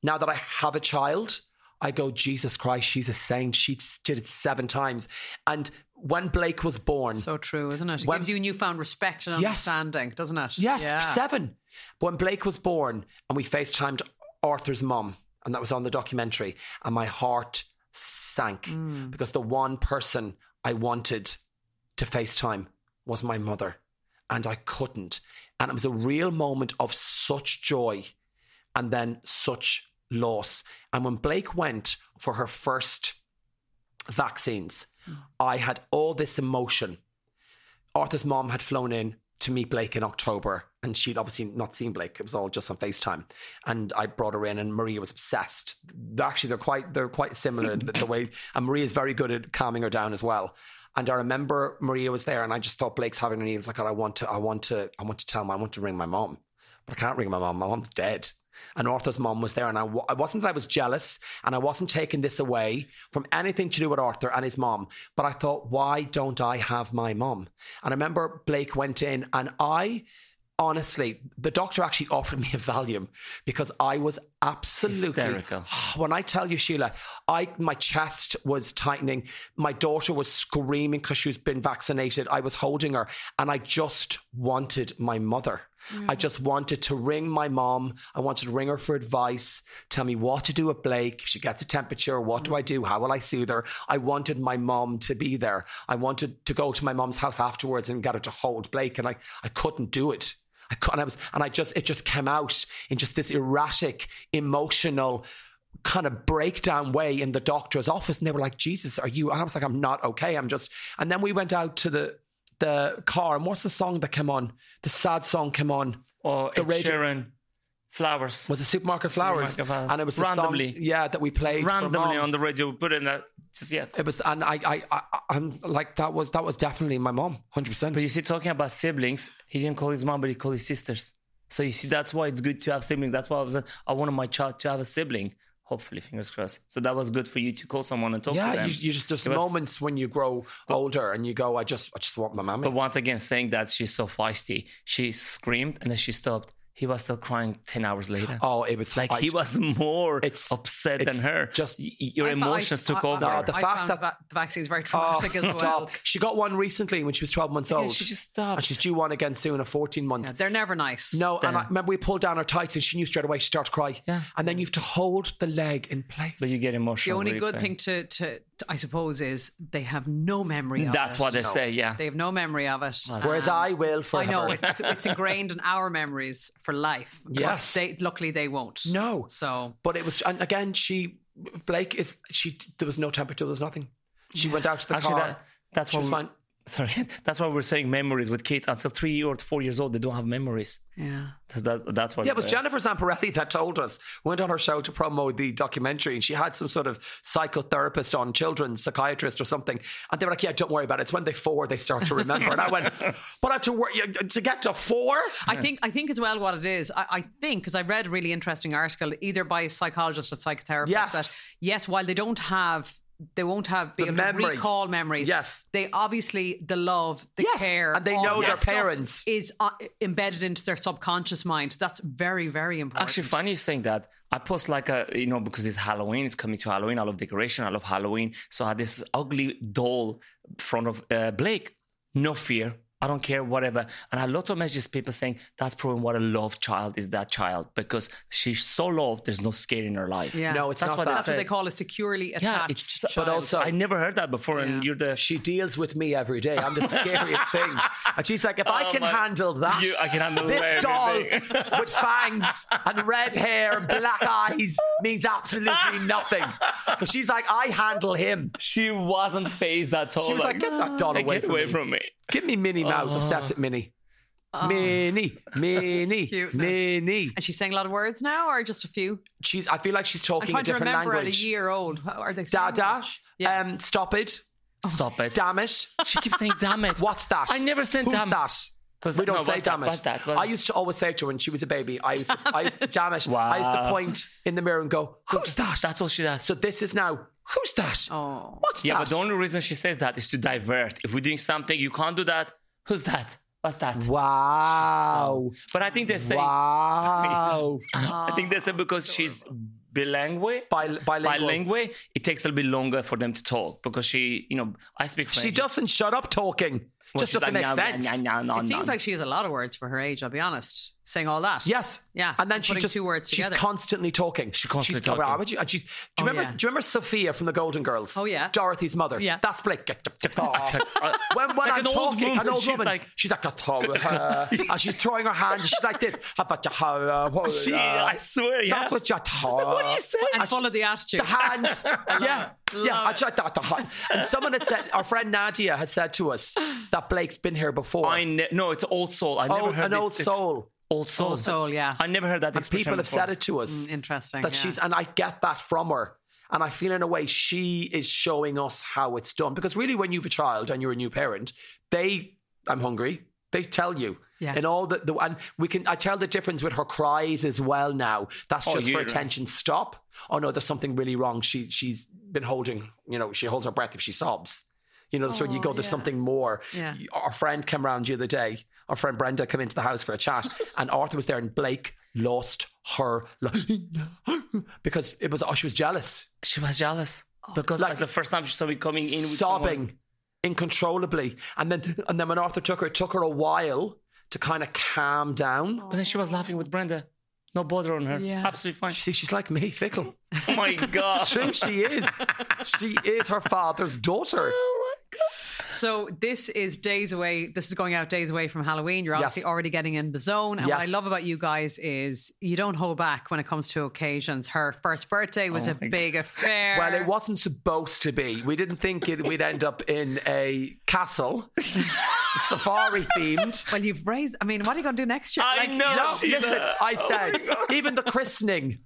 Now that I have a child, I go, Jesus Christ, she's a saint. She did it seven times. And when Blake was born, So true, isn't it? It When- gives you a newfound respect and Yes. understanding, doesn't it? Yes, Yeah. seven. When Blake was born and we FaceTimed Arthur's mum, and that was on the documentary, and my heart sank Mm. because the one person I wanted to FaceTime was my mother, and I couldn't. And it was a real moment of such joy and then such loss. And when Blake went for her first vaccines, mm. I had all this emotion. Arthur's mom had flown in to meet Blake in October, and she'd obviously not seen Blake. It was all just on FaceTime, and I brought her in, and Maria was obsessed. Actually, they're quite they're quite similar the, the way, and Maria is very good at calming her down as well. And I remember Maria was there, and I just thought Blake's having an evening. Like, I want to, I want to, I want to tell him, I want to ring my mom, but I can't ring my mom. My mom's dead. And Arthur's mom was there, and I—I wasn't that I was jealous, and I wasn't taking this away from anything to do with Arthur and his mom. But I thought, why don't I have my mom? And I remember Blake went in, and I honestly, the doctor actually offered me a Valium because I was absolutely Hysterical. When I tell you, Sheila, I my chest was tightening. My daughter was screaming because she's been vaccinated. I was holding her, and I just wanted my mother. I mm. just wanted to ring my mom. I wanted to ring her for advice, tell me what to do with Blake. If she gets a temperature, what do mm. I do? How will I soothe her? I wanted my mom to be there. I wanted to go to my mom's house afterwards and get her to hold Blake, and I, I couldn't do it. I couldn't. I was, and I just, it just came out in just this erratic, emotional kind of breakdown way in the doctor's office. And they were like, Jesus, are you? And I was like, I'm not okay. I'm just, and then we went out to the, the car. And what's the song that came on? The sad song came on. Or The Ed radio- Sheeran, Flowers. Was it Supermarket Flowers? Supermarket And it was Randomly. song, yeah, that we played randomly on the radio, put in that. Just yeah. It was, and I, I, I, I'm like that was that was definitely my mom, hundred percent. But you see, talking about siblings, he didn't call his mom, but he called his sisters. So you see, that's why it's good to have siblings. That's why I was, I wanted my child to have a sibling. Hopefully, fingers crossed. So that was good for you to call someone and talk to Yeah, them. you, you just It was- moments when you grow older and you go, I just, I just want my mom. But once again, saying that she's so feisty, she screamed and then she stopped. He was still crying 10 hours later. oh, it was like I- he was more It's- upset it's than her. just- Y- y- your I- I- emotions took I- over. No, the I fact found that- va- the vaccine is very Oh, traumatic as well. stop. She got one recently when she was 12 months Yeah, old. she just stopped. And she's due one again soon at 14 months. Yeah, they're never nice. No, and I remember we pulled down her tights and she knew straight away she started to cry. Yeah. And then you have to hold the leg in place. but you get emotional. The only good thing eh? to, to, to, I suppose, is they have no memory mm, of That's it. what they say, yeah. They have no memory of it. Whereas I will for. I know it's it's ingrained in our memories for life. but Yes. they, luckily they won't. No. So But it was, and again, she, Blake is, she, there was no temperature, there was nothing. She went out to the Actually, car. that, that's she what was we- fine. Sorry, that's why we're saying memories with kids until three or four years old. They don't have memories. Yeah. That's that. That's what. Yeah, it was uh, Jennifer Zamparelli that told us. Went on her show to promote the documentary, and she had some sort of psychotherapist on children, psychiatrist or something. And they were like, "Yeah, don't worry about it. It's when they four they start to remember." and I went, "But I have to work to get to four? I think I think as well what it is. I, I think because I read a really interesting article either by a psychologist or psychotherapist Yes. that yes, while they don't have they won't have be The able to recall memories. Yes. they obviously the love, the Yes, care, and they know their parents. is uh, embedded into their subconscious mind. That's very very important. Actually, funny you saying that. I post like a, you know, because it's Halloween, it's coming to Halloween. I love decoration. I love Halloween. So I had this ugly doll in front of uh, Blake. No fear. I don't care, whatever. And I had lots of messages, people saying that's proving what a loved child is that child because she's so loved, there's no scare in her life. Yeah. No, it's That's not what that. they That's what they call a securely attached. Yeah, it's but also I never heard that before, and you're the She deals with me every day. I'm the scariest thing. And she's like, if I Oh can my- handle that, You- I can handle this doll with fangs and red hair and black eyes means absolutely nothing. Because she's like, I handle him. she wasn't phased at all. She was like, get that doll away get from away me." from me. Give me Minnie Mouse. Obsessed with Minnie. Minnie, Minnie, Minnie. And she's saying a lot of words now, or just a few? She's. I feel like she's I'm talking a trying to different remember at a year old. Are they saying Dada. Yeah. Um, stop it. Stop it. Damn it. She keeps saying, damn it. What's that? I never said Who's damn. that? Who's we don't No, say what's that? damn it. What's that? What- I used to always say to her when she was a baby, I used to, I used to damn it. I used to point in the mirror and go, Who's that? That's all she does. so this is now, who's that? Oh. What's yeah, that? but the only reason she says that is to divert. If we're doing something, you can't do that. Who's that? What's that? wow. But I think they say. Wow. I think they say because she's bilingual. Bil- bilingual. Bilingual, it takes a little bit longer for them to talk because she, you know, I speak French. She doesn't shut up talking. Well, Just doesn't like, make "Nah, sense. nah, nah, nah, It nah, seems nah." like she has a lot of words for her age, I'll be honest. Saying all that. Yes. Yeah. And then she just two words she's together. constantly talking. She's constantly she's, talking. would you- And she's. Do you Oh, remember? yeah. Do you remember Sophia from the Golden Girls? Oh, yeah. Dorothy's mother. Yeah. That's Blake. when when Like I'm an old woman, an old she's woman, like- she's like, and she's throwing her hand. She's like this. She, I swear, yeah. That's what you talking. what do you say? and full of the attitude. The hand. yeah. Yeah. Love I tried that. The hand. And someone had said, our friend Nadia had said to us that Blake's been here before. I ne- no, it's old soul. I oh, never oh, heard an this. old soul. Old soul. Old soul, yeah. I never heard that And expression people have before. said it to us. Mm, Interesting. that yeah. she's and I get that from her. And I feel in a way she is showing us how it's done. Because really when you have a child and you're a new parent, they I'm hungry. They tell you. Yeah. And all the, the and we can I tell the difference with her cries as well now. That's Oh, just for yeah. attention. Stop. Oh no, there's something really wrong. She she's been holding, you know, she holds her breath if she sobs. You know, so you Oh, go, there's yeah. something more. Yeah. Our friend came around the other day. Our friend Brenda came into the house for a chat, and Arthur was there, and Blake lost her because it was oh, she was jealous, She was jealous oh, because Like- that's the first time she saw me coming in with someone. sobbing uncontrollably, and then and then when Arthur took her, it took her a while to kind of calm down. Oh. But then she was laughing with Brenda. No bother on her. Yeah. Absolutely fine. See, she's like me, fickle. Oh my god. It's true, she is. She is her father's daughter. Oh, So this is days away. This is going out days away from Halloween. You're obviously Yes. already getting in the zone. And what I love about you guys is you don't hold back when it comes to occasions. Her first birthday was Oh a my big affair. Well, it wasn't supposed to be. We didn't think it, we'd end up in a castle, safari themed. Well, you've raised. I mean, what are you going to do next year? I Like, know. No, Sheila. listen, I Oh said, my God. even the christening,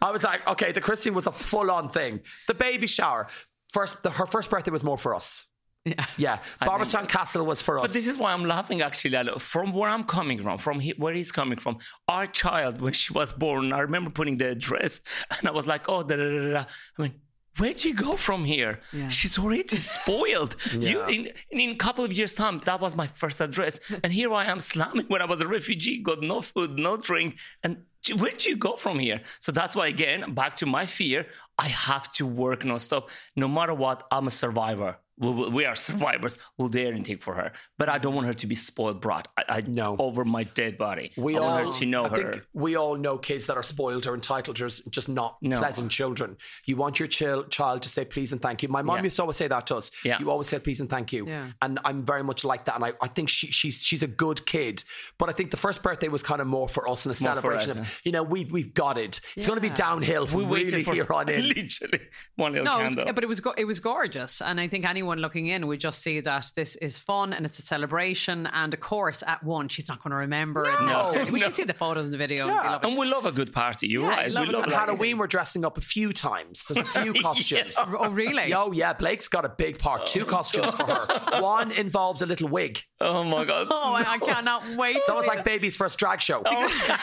I was like, okay, the christening was a full on thing. The baby shower, first, the, her first birthday was more for us. Yeah. Yeah, I Castle was for us. But this is why I'm laughing actually. From where I'm coming from, from he, where he's coming from, our child, when she was born, I remember putting the dress and I was like, oh, da, da, da, da. I mean, where'd you go from here? Yeah. She's already spoiled. You, in, in a couple of years' time, that was my first address. And here I am slamming when I was a refugee, got no food, no drink. And where'd you go from here? So that's why, again, back to my fear, I have to work nonstop. No matter what, I'm a survivor. We, we- we are survivors. We'll do anything for her. But I don't want her to be spoiled brat. I, I No. over my dead body. we I all want her to know I her. think we all know kids that are spoiled or entitled, just just not No. pleasant children. You want your chil- child to say please and thank you. My mom Yeah. used to always say that to us. Yeah. You always say please and thank you. Yeah. And I'm very much like that. And I, I think she, she's she's a good kid. But I think the first birthday was kind of more for us and a More celebration us, of you know, we've we've got it. It's going to be Yeah. downhill We from waited really for here on in. literally one little No, it was, candle. but it was go- it was gorgeous, and I think anyone looking in would just see that this is fun and it's a celebration. And of course, at one, she's not going to remember it. No, necessarily. we no. should see the photos in the video. Yeah. You'll love it. and we love a good party. You're Yeah, right. Love we it. love And Halloween, we're dressing up a few times. There's a few costumes. Oh, oh really? Oh yeah, Blake's got a big part. Two oh, costumes for her. One involves a little wig. Oh my god. Oh, I, I cannot wait. It's to almost like baby's first drag show. Oh.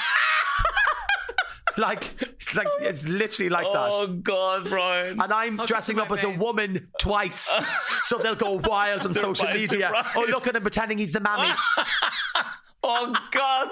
like, it's like it's literally like that. Oh god, Brian. And I'm dressing up as a woman twice. so they'll go wild on social media. Oh, surprise. Oh, look at him pretending he's the mammy. oh god.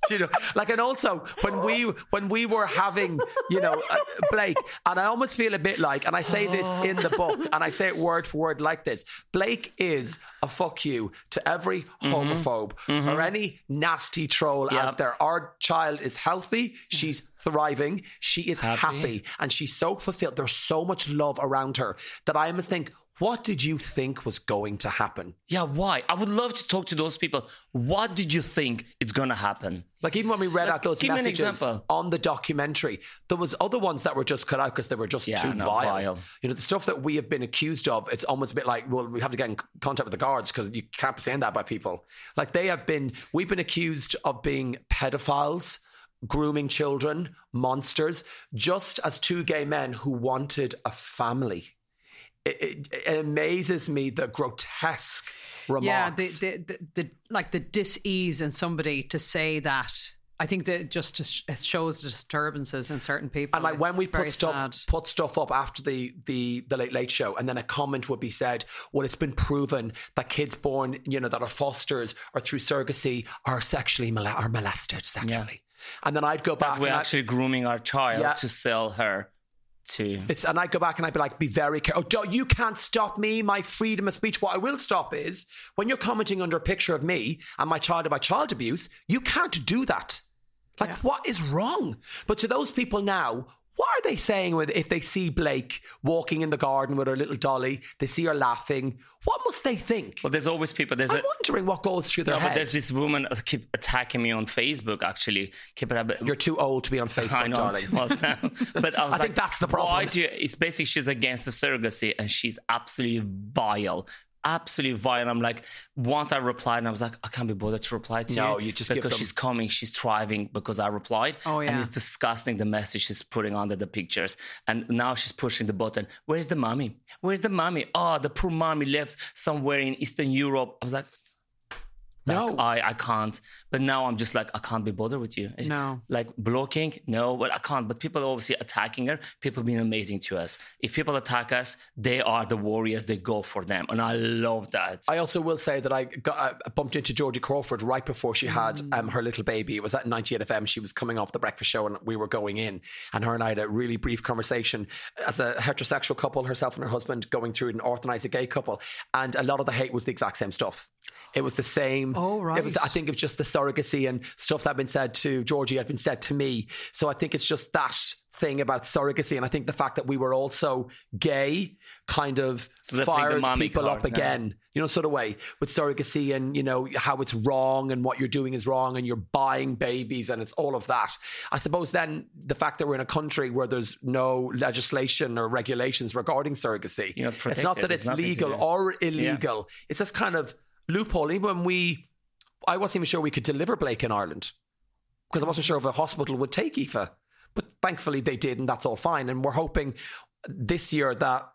you know, like, and also when we when we were having, you know, uh, Blake, and I almost feel a bit like, and I say this in the book, and I say it word for word like this: Blake is a fuck you to every homophobe or any nasty troll out there. Our child is healthy, she's thriving, she is happy. Happy. and she's so fulfilled. There's so much love around her that I must think. What did you think was going to happen? Yeah, why? I would love to talk to those people. What did you think is gonna happen? Like even when we read Like, out those messages on the documentary, there was other ones that were just cut out because they were just Yeah, too vile. vile. You know, the stuff that we have been accused of, it's almost a bit like, well, we have to get in contact with the guards because you can't be saying that by people. Like they have been, we've been accused of being pedophiles. Grooming children, monsters, just as two gay men who wanted a family. It, it, it amazes me the grotesque remarks. Yeah, the, the, the, the like the dis-ease in somebody to say that. I think that just to sh- it shows the disturbances in certain people. And like when we put stuff sad. put stuff up after the the the late late show, and then a comment would be said, "Well, it's been proven that kids born, you know, that are fosters or through surrogacy are sexually mole- are molested sexually." And then I'd go back. We're and I- actually grooming our child Yeah. to sell her to. It's and I go back and I'd be like, be very careful. Oh, you can't stop me, my freedom of speech. What I will stop is when you're commenting under a picture of me and my child about child abuse, you can't do that. Like, what is wrong? But to those people now, what are they saying with if they see Blake walking in the garden with her little dolly? They see her laughing. What must they think? Well, there's always people. There's I'm a, wondering what goes through their no, head. but there's this woman uh, keep attacking me on Facebook. Actually, keep it up. You're too old to be on Facebook, I know, darling. I'm too old now. But I was I like, think that's the problem. Why do you, it's basically she's against the surrogacy and she's absolutely vile. Absolutely vile. I'm like, once I replied, and I was like, I can't be bothered to reply to you. No, you just give because them- she's coming, she's thriving because I replied. Oh, yeah. And it's disgusting the message she's putting under the pictures. And now she's pushing the button. Where's the mommy? Where's the mommy? Oh, the poor mommy lives somewhere in Eastern Europe. I was like, No. I, I can't. But now I'm just like, I can't be bothered with you. No. Like blocking, no, but I can't. But people are obviously attacking her. People being amazing to us. If people attack us, they are the warriors. They go for them. And I love that. I also will say that I got I bumped into Georgie Crawford right before she had Mm. um, her little baby. It was at 98 FM. She was coming off the breakfast show and we were going in. And her and I had a really brief conversation as a heterosexual couple, herself and her husband going through an orthodox gay couple. And a lot of the hate was the exact same stuff. It was the same. Oh, It was, right. I think, it was just the surrogacy and stuff that had been said to Georgie had been said to me. So I think it's just that thing about surrogacy. And I think the fact that we were also gay kind of So they're the fired people up card now. again you know, sort of way with surrogacy and, you know, how it's wrong and what you're doing is wrong and you're buying babies and it's all of that. I suppose then the fact that we're in a country where there's no legislation or regulations regarding surrogacy, You're not it's not that it's legal or illegal. It's just kind of loophole. Even when we, I wasn't even sure we could deliver Blake in Ireland because I wasn't sure if a hospital would take Aoife. But thankfully they did, and that's all fine. And we're hoping this year that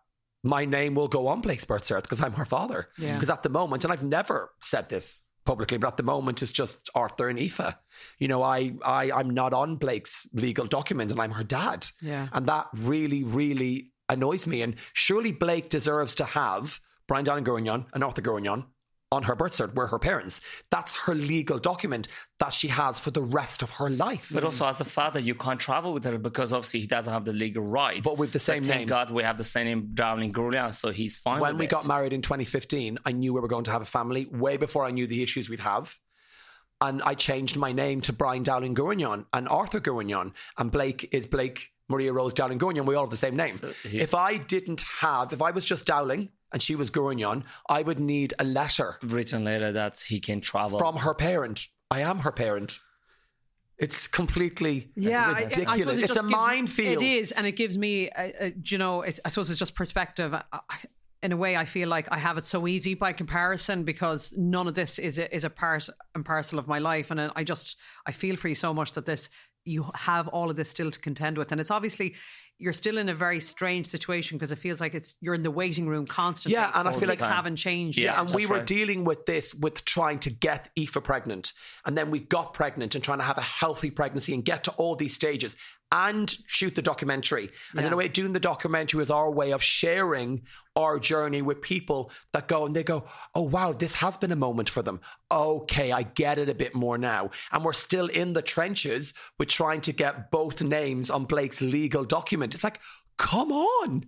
my name will go on Blake's birth cert because I'm her father. Yeah. Because at the moment, and I've never said this publicly, but at the moment it's just Arthur and Aoife. You know, I, I I'm not on Blake's legal document and I'm her dad. Yeah. And that really, really annoys me. And surely Blake deserves to have Brian Dowling Gourounlian and Arthur Gourounlian on her birth cert. We're her parents. That's her legal document that she has for the rest of her life. But also, as a father, you can't travel with her because obviously he doesn't have the legal right. But with the same thank name. God we have the same name, Dowling Gurlia, so he's fine. when we it. got married in 2015, I knew we were going to have a family way before I knew the issues we'd have. And I changed my name to Brian Dowling Gourounlian and Arthur Gourounlian. And Blake is Blake Maria Rose Dowling Gourounlian. We all have the same name. So he- if I didn't have, if I was just Dowling and she was Gourounlian, I would need a letter written later that he can travel. from her parent. I am her parent. It's completely yeah, I- I ridiculous. it it's just a gives- minefield. It is, and it gives me, uh, uh, you know, it's, I suppose it's just perspective. I, I, in a way, I feel like I have it so easy by comparison because none of this is a, is a part and parcel of my life, and I just I feel for you so much that this you have all of this still to contend with, and it's obviously you're still in a very strange situation because it feels like it's you're in the waiting room constantly. Yeah, and I feel Things like- haven't changed. Yeah, yet. and we were dealing with this with trying to get Aoife pregnant. And then we got pregnant and trying to have a healthy pregnancy and get to all these stages and shoot the documentary. And in a way, doing the documentary was our way of sharing our journey with people that go and they go, oh, wow, this has been a moment for them. Okay, I get it a bit more now. And we're still in the trenches with trying to get both names on Blake's legal document. It's like, come on.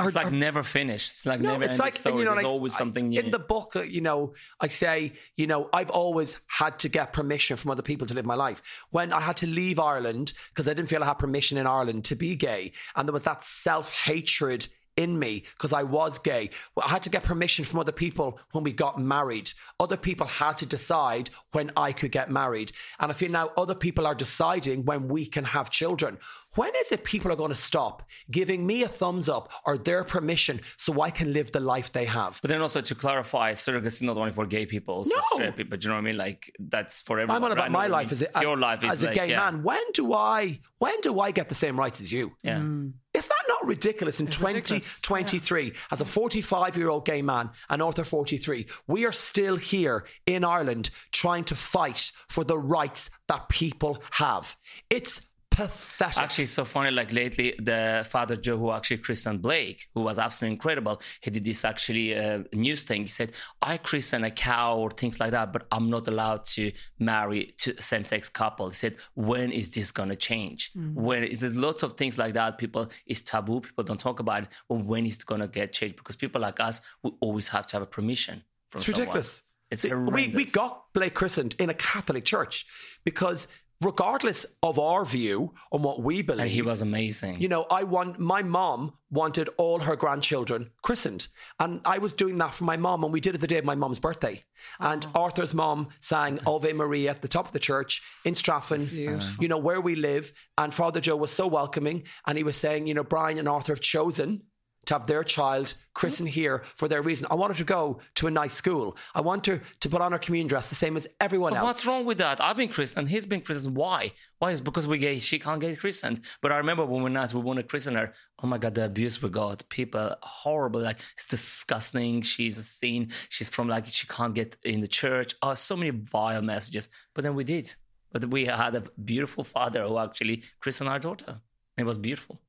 It's like never finished. It's like No, never it's like story. you know, There's like, always something new. in the book. uh, You know, I say, you know, I've always had to get permission from other people to live my life. When I had to leave Ireland because I didn't feel I had permission in Ireland to be gay, and there was that self hatred in me because I was gay. Well, I had to get permission from other people when we got married. Other people had to decide when I could get married. And I feel now other people are deciding when we can have children. When is it people are going to stop giving me a thumbs up or their permission so I can live the life they have? But then also to clarify, surrogacy is not only for gay people, also No. straight people. Do you know what I mean? Like that's for everyone. I'm on about right? my No, I life mean, as a, your life is as a like, gay yeah, man. When do I when do I get the same rights as you? Yeah. Mm. Is that not ridiculous in 2023 as a 45 year old gay man and Arthur 43 we are still here in Ireland trying to fight for the rights that people have. It's pathetic Actually, it's so funny. Like lately, the father Joe, who actually christened Blake, who was absolutely incredible, he did this actually uh, news thing. He said, "I christen a cow or things like that, but I'm not allowed to marry to same-sex couple." He said, "When is this gonna change? When is there's lots of things like that? People it's taboo. People don't talk about it. But when is it gonna get changed? Because people like us, we always have to have a permission from it's someone. ridiculous It's we, we got Blake christened in a Catholic church because regardless of our view on what we believe and he was amazing. You know, I want my mom wanted all her grandchildren christened, and I was doing that for my mom, and we did it the day of my mom's birthday. And Arthur's mom sang Ave Maria at the top of the church in Strafford, you know, where we live. And Father Joe was so welcoming, and he was saying, you know, Brian and Arthur have chosen to have their child christened mm-hmm. here for their reason. I want her to go to a nice school. I want her to put on her communion dress the same as everyone But else. what's wrong with that? I've been christened. He's been christened. Why? Why is because we're gay? She can't get christened. But I remember when we were nice, we want to christen her. Oh my god, the abuse we got. People horrible. Like it's disgusting. She's a sin. She's from like she can't get in the church. Oh, so many vile messages. But then we did. But we had a beautiful father who actually christened our daughter. It was beautiful.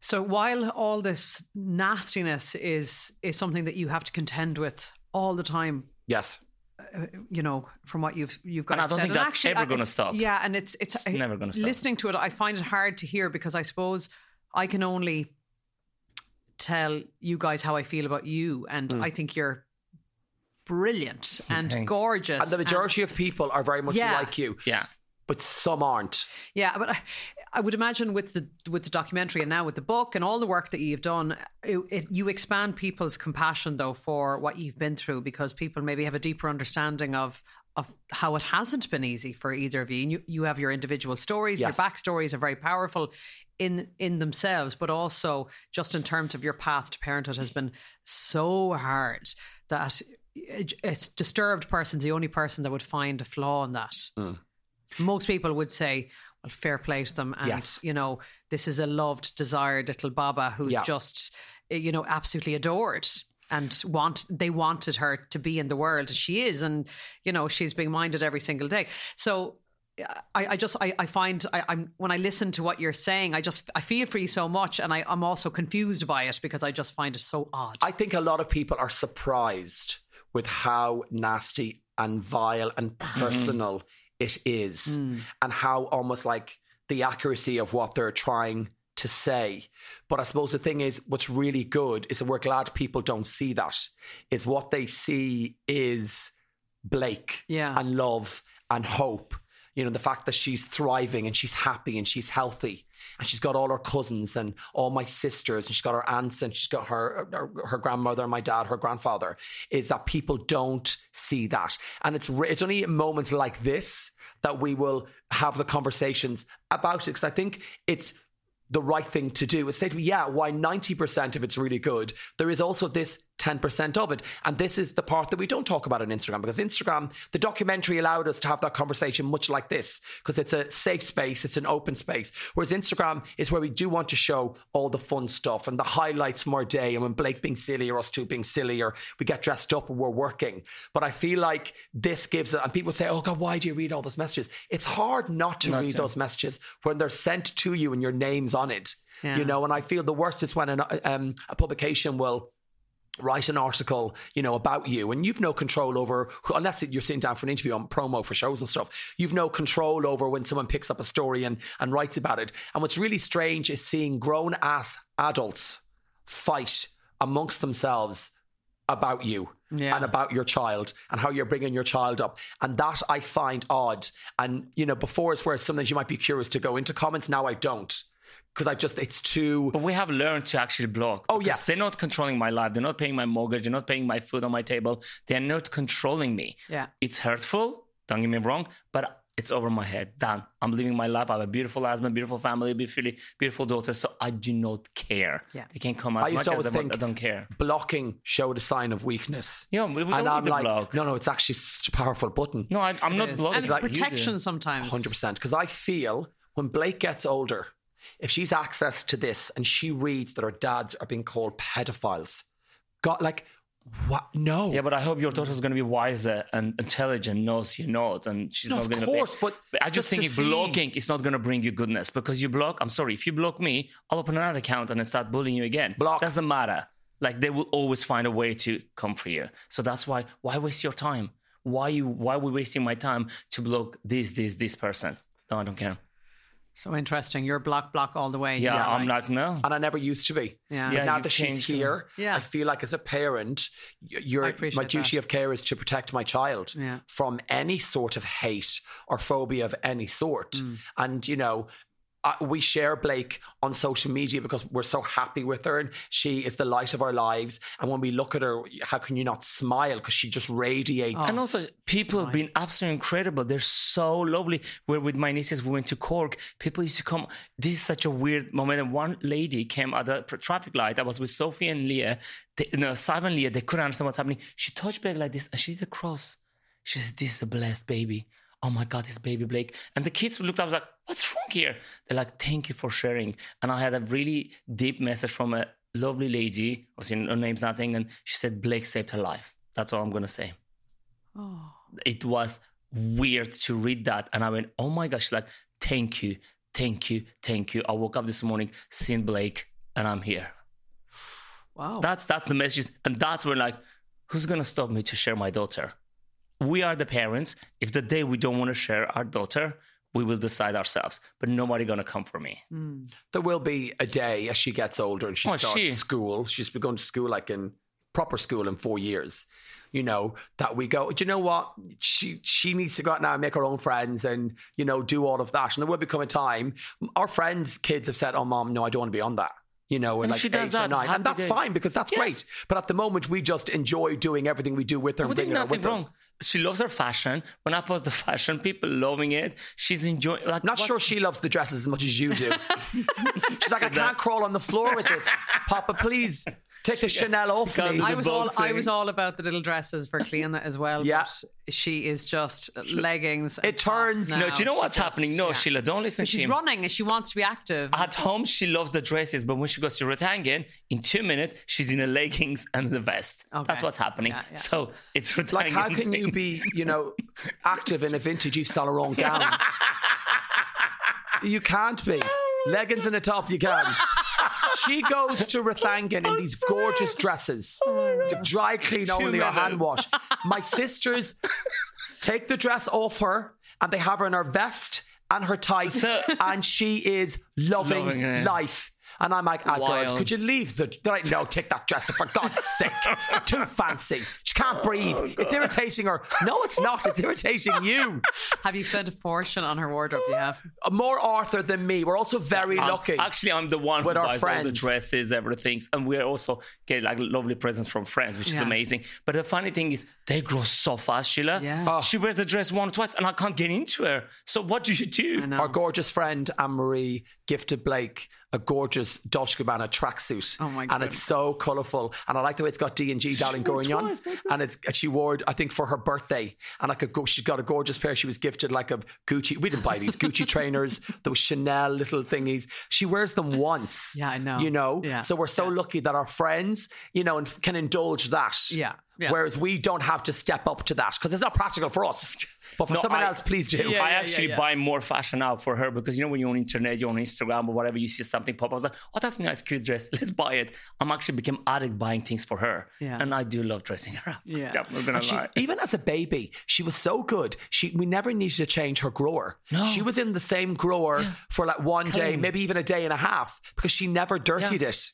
So while all this nastiness is is something that you have to contend with all the time, yes. uh, you know, from what you've you've got. And I don't said. think that's ever gonna stop. Yeah, and it's it's, It's never gonna stop. Listening to it, I find it hard to hear because I suppose I can only tell you guys how I feel about you, and Hmm. I think you're brilliant and Thank- gorgeous. And the majority of people are very much Yeah. like you, Yeah. but some aren't. Yeah, but I, would imagine with the with the documentary and now with the book and all the work that you've done, it, it, you expand people's compassion though for what you've been through because people maybe have a deeper understanding of of how it hasn't been easy for either of you. And you, you have your individual stories, Yes. your backstories are very powerful in in themselves, but also just in terms of your path to parenthood has been so hard that it, it's disturbed person's the only person that would find a flaw in that mm. most people would say, well, fair play to them. And, Yes. you know, this is a loved, desired little Baba who's Yeah. just, eh, you know, absolutely adored. And want they wanted her to be in the world as she is, and you know she's being minded every single day. So I, I just I, I find I, I'm when I listen to what you're saying, I just I feel for you so much, and I, I'm also confused by it because I just find it so odd. I think a lot of people are surprised with how nasty and vile and personal it is, Mm. and how almost like the accuracy of what they're trying to say. But I suppose the thing is, what's really good is that we're glad people don't see that. Is what they see is Blake Yeah. and love and hope. You know, the fact that she's thriving and she's happy and she's healthy and she's got all her cousins and all my sisters and she's got her aunts and she's got her her, her grandmother, my dad, her grandfather, is that people don't see that. And it's it's only moments like this that we will have the conversations about it because I think it's the right thing to do is say to me, yeah, why 90% of it's really good. There is also this 10% of it. And this is the part that we don't talk about on Instagram because Instagram, the documentary allowed us to have that conversation much like this because it's a safe space, it's an open space. Whereas Instagram is where we do want to show all the fun stuff and the highlights from our day and when Blake being silly or us two being silly or we get dressed up and we're working. But I feel like this gives it, and people say, oh God, why do you read all those messages? It's hard not to Not read to. those messages when they're sent to you and your name's on it. Yeah. You know, and I feel the worst is when an, um, a publication will write an article, you know, about you, and you've no control over unless you're sitting down for an interview on promo for shows and stuff. You've no control over when someone picks up a story and and writes about it. And what's really strange is seeing grown ass adults fight amongst themselves about you Yeah. and about your child and how you're bringing your child up. And that I find odd. And, you know, before is where sometimes you might be curious to go into comments. Now I don't. Because I just, it's too. But we have learned to actually block. Oh, yes. They're not controlling my life. They're not paying my mortgage. They're not paying my food on my table. They're not controlling me. Yeah. It's hurtful. Don't get me wrong. But it's over my head. Done. I'm living my life. I have a beautiful husband, beautiful family, beautiful, beautiful daughter. So I do not care. Yeah. They can come I as used much to as always want. think I don't care. blocking showed a sign of weakness. Yeah, we, we don't and need I'm like, block. no, no, it's actually such a powerful button. No, I, I'm It not is. blocking. And it's like you do. protection sometimes. 100%. Because I feel when Blake gets older, if she's access to this and she reads that her dads are being called pedophiles, God, like, what? No. Yeah, but I hope your daughter's going to be wiser and intelligent, knows you're not, and she's No, not going to. Of course, but I just just think if see- blocking is not going to bring you goodness because you block. I'm sorry, if you block me, I'll open another account and then start bullying you again. Block. doesn't matter. Like they will always find a way to come for you. So that's why why waste your time? Why you why are we wasting my time to block this this this person? No, I don't care. So interesting. You're block, block all the way. Yeah, I'm like- like no. And I never used to be. Yeah. But Yeah, now you've that she's changed. here, Yeah. I feel like as a parent, y- you're, my duty that. of care is to protect my child Yeah. from any sort of hate or phobia of any sort. Mm. And, you know, uh, we share Blake on social media because we're so happy with her and she is the light of our lives. And when we look at her, how can you not smile? Because she just radiates. Oh. And also, people have been absolutely incredible. They're so lovely. We're with my nieces. We went to Cork. People used to come. This is such a weird moment. And one lady came at the traffic light. I was with Sophie and Leah. They, no, Simon and Leah. They couldn't understand what's happening. She touched Blake like this, and she did a cross. She said, "This is a blessed baby." Oh my God, this baby Blake. And the kids looked up. I was like, "What's wrong here?" They're like, "Thank you for sharing." And I had a really deep message from a lovely lady. Obviously, her name's nothing, and she said Blake saved her life. That's all I'm gonna say Oh. it was weird to read that and i went oh my gosh like thank you thank you thank you i woke up this morning seeing blake and i'm here Wow. that's that's the message and that's when like who's gonna stop me to share my daughter we are the parents if the day we don't want to share our daughter we will decide ourselves but nobody gonna come for me Mm. there will be a day as she gets older and she Oh, starts she- school. She's been going to school like in proper school in four years. You know that we go. Do you know what? She she needs to go out now and make her own friends and you know do all of that. And there will become a time. Our friends' kids have said, "Oh, mom, no, I don't want to be on that." You know, And and like she does that, nine, and that's days. fine because that's Yeah. great. But at the moment, we just enjoy doing everything we do with her we and did nothing wrong us. she loves her fashion when i post the fashion people loving it she's enjoying like Not sure she loves the dresses as much as you do. She's like, I can't crawl on the floor with this. Papa, please take the Chanel off me. do I was all I was all about the little dresses for Cleana as well. Yeah. But she is just leggings. and It turns- tops no do you know what's just- happening no yeah. sheila don't listen But to she's him running and she wants to be active. At home, she loves the dresses, but when she goes to Rathangan, in two minutes, she's in a leggings and the vest. That's what's happening. Yeah, yeah. So it's Rathangan. Like, how can you be, you know, active in a vintage Yves Saint Laurent gown? you can't be. Leggings and a top, you can. She goes to Rathangan in these gorgeous dresses, to dry clean Two only or hand wash. My sisters take the dress off her and they have her in her vest and her tights, and she is loving, Loving life. And I'm like, ah, girls, could you leave the? They're like, no, take that dresser for God's sake. Too fancy. She can't breathe. it's irritating her. No, it's not. It's irritating you. Have you spent a fortune on her wardrobe? You have. More Arthur than me. We're also very lucky. Actually, I'm the one who With our buys all the friends. dresses, everything, and we're also get like lovely presents from friends, which is amazing. But the funny thing is, they grow so fast, Sheila. Yeah. Oh. She wears the dress one or twice, and I can't get into her. So what do you do? Our gorgeous friend Anne Marie gifted Blake a gorgeous Dolce Gabbana tracksuit. Oh my god! And it's so colourful. And I like the way it's got D and G Darling going on. twice, And it's she wore, I think, for her birthday. And like a go she's got a gorgeous pair. She was gifted like a Gucci. We didn't buy these Gucci trainers, those Chanel little thingies. She wears them once. Yeah, I know. You know? Yeah. So we're so lucky that our friends, you know, and can indulge that. Yeah, yeah. Whereas we don't have to step up to that because it's not practical for us. But for No, someone I- else, please do. I actually buy more fashion now for her because you know when you're on internet, you're on Instagram or whatever, you see something pop up. I was like, oh, that's a nice, cute dress. Let's buy it. I'm actually became addict buying things for her, Yeah. and I do love dressing her up. Yeah. I'm not gonna And lie. even as a baby, she was so good. She we never needed to change her grower. No. She was in the same grower for like one day, maybe even a day and a half, because she never dirtied it.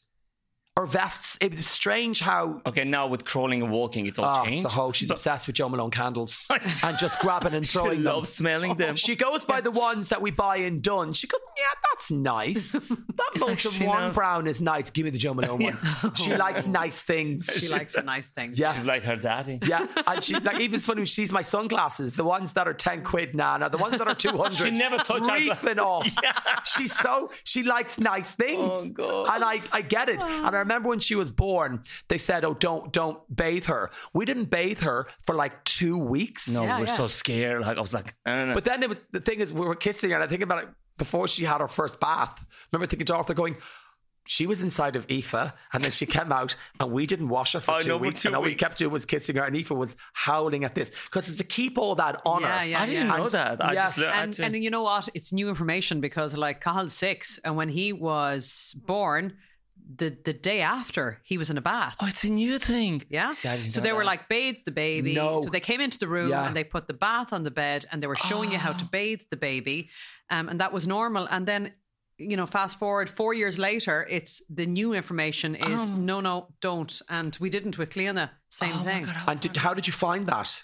Her vests, it was strange how Okay, now with crawling and walking, it's all Oh, changed. it's a whole. She's obsessed with Jo Malone candles and just grabbing and she throwing them. loves smelling them. She goes by the ones that we buy in Dunn. She goes, yeah, that's nice. That It's like Molton One knows. Brown is nice. Give me the Jo Malone one. She likes nice things. She likes the nice things. Yes. She's like her daddy. Yeah, and she like even it's funny when she sees my sunglasses, the ones that are ten quid now, now the ones that are two hundred. She never touched our reefing off. She's so she likes nice things, Oh, God. and I I get it. And I remember when she was born, they said, "Oh, don't don't bathe her." We didn't bathe her for like two weeks. No, Yeah, we're yeah. so scared. Like I was like, I don't know. But then it was the thing is we were kissing her, and I think about it before she had her first bath. remember thinking to Arthur going. She was inside of Aoife and then she came out and we didn't wash her for I two know, weeks. two and all we kept doing was kissing her and Aoife was howling at this because it's to keep all that honor. Yeah, yeah, I didn't yeah. know that. I yes, just I and, to- and you know what? It's new information because like Cathal's six, and when he was born, the the day after he was in a bath. oh, it's a new thing. Yeah. See, I didn't so know they were like, bathe the baby. No. So they came into the room Yeah. and they put the bath on the bed and they were showing you how Oh. to bathe the baby. Um, and that was normal. And then, you know, fast forward four years later, it's the new information is Oh. no, no, don't. And we didn't with Cleona. Same Oh my thing. God, how And did, how did you find that?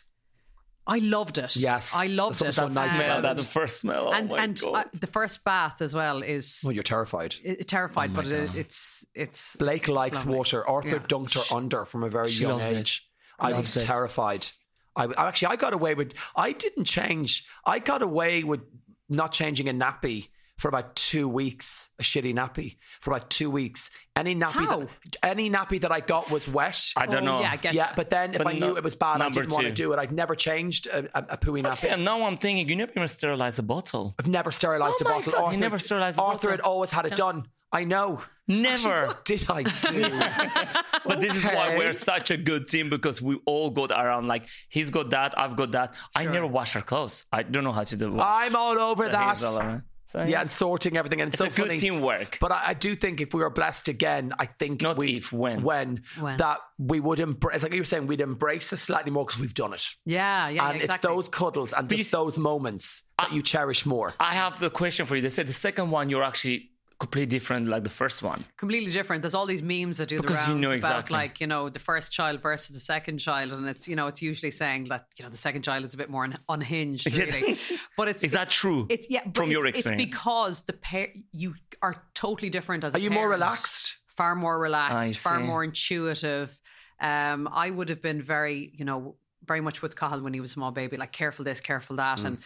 I loved it. Yes. I loved it. something so nice smell that the first smell. Oh and my and God. uh, the first bath as well is Well, you're terrified. uh, terrified, Oh but it, it's it's Blake likes lovely. water. Arthur Yeah. dunked her under from a very She young loves it. age. I Loves was it. terrified. I, I actually I got away with. I didn't change. I got away with not changing a nappy for about two weeks. A shitty nappy for about two weeks. Any nappy How? that any nappy that I got was wet. I don't Oh, know. Yeah, I get yeah, but then if But I knew no- it was bad, I didn't want to do it. I'd never changed a, a, a pooey nappy. Okay, and now I'm thinking you never even sterilize a bottle. I've never sterilised Oh a my bottle. God, you never sterilised a Arthur bottle. had always had it done. I know. Never. Actually, what did I do? But this is why we're such a good team because we all got around. Like he's got that, I've got that. I never wash our clothes. I don't know how to do. Wash. I'm all over So that. Here's all of it. So, Yeah, and sorting everything, and it's, it's so a good funny. teamwork. But I, I do think if we were blessed again, I think Not we'd, if, when. when, When. that we would embrace. Like you were saying, we'd embrace it slightly more because we've done it, yeah, yeah, and exactly. it's those cuddles and just those moments that you cherish more. I have the question for you. They said the second one you're actually completely different like the first one. completely different. There's all these memes that do Because the you rounds know about exactly. like you know the first child versus the second child, and it's you know it's usually saying that you know the second child is a bit more un- unhinged, really. but it's Is that true? It's yeah, but from your it's- experience? It's because the pair you are totally different as. A Are a you more relaxed? Far more relaxed. Far more intuitive. Um, I would have been very you know very much with Cathal when he was a small baby, like careful this, careful that, and.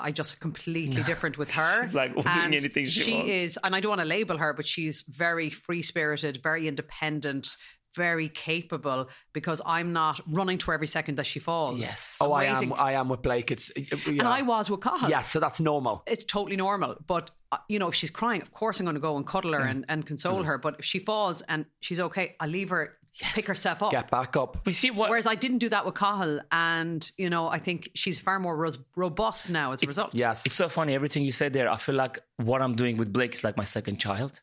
I just completely different with her. Mm. She's like doing And anything she wants. is, and I don't want to label her, but she's very free spirited, very independent, very capable. Because I'm not running to her every second that she falls. Yes. Oh, I am. I am with Blake. It's yeah. And I was with Cathal. Yeah, so that's normal. It's totally normal. But, uh, you know, if she's crying, of course I'm going to go and cuddle her and, and Mm. console her. But if she falls and she's okay, I'll leave her pick herself up. Get back up. we see what Whereas I didn't do that with Cathal. And, you know, I think she's far more ros- robust now as a result. Yes. It's so funny. Everything you said there, I feel like what I'm doing with Blake is like my second child.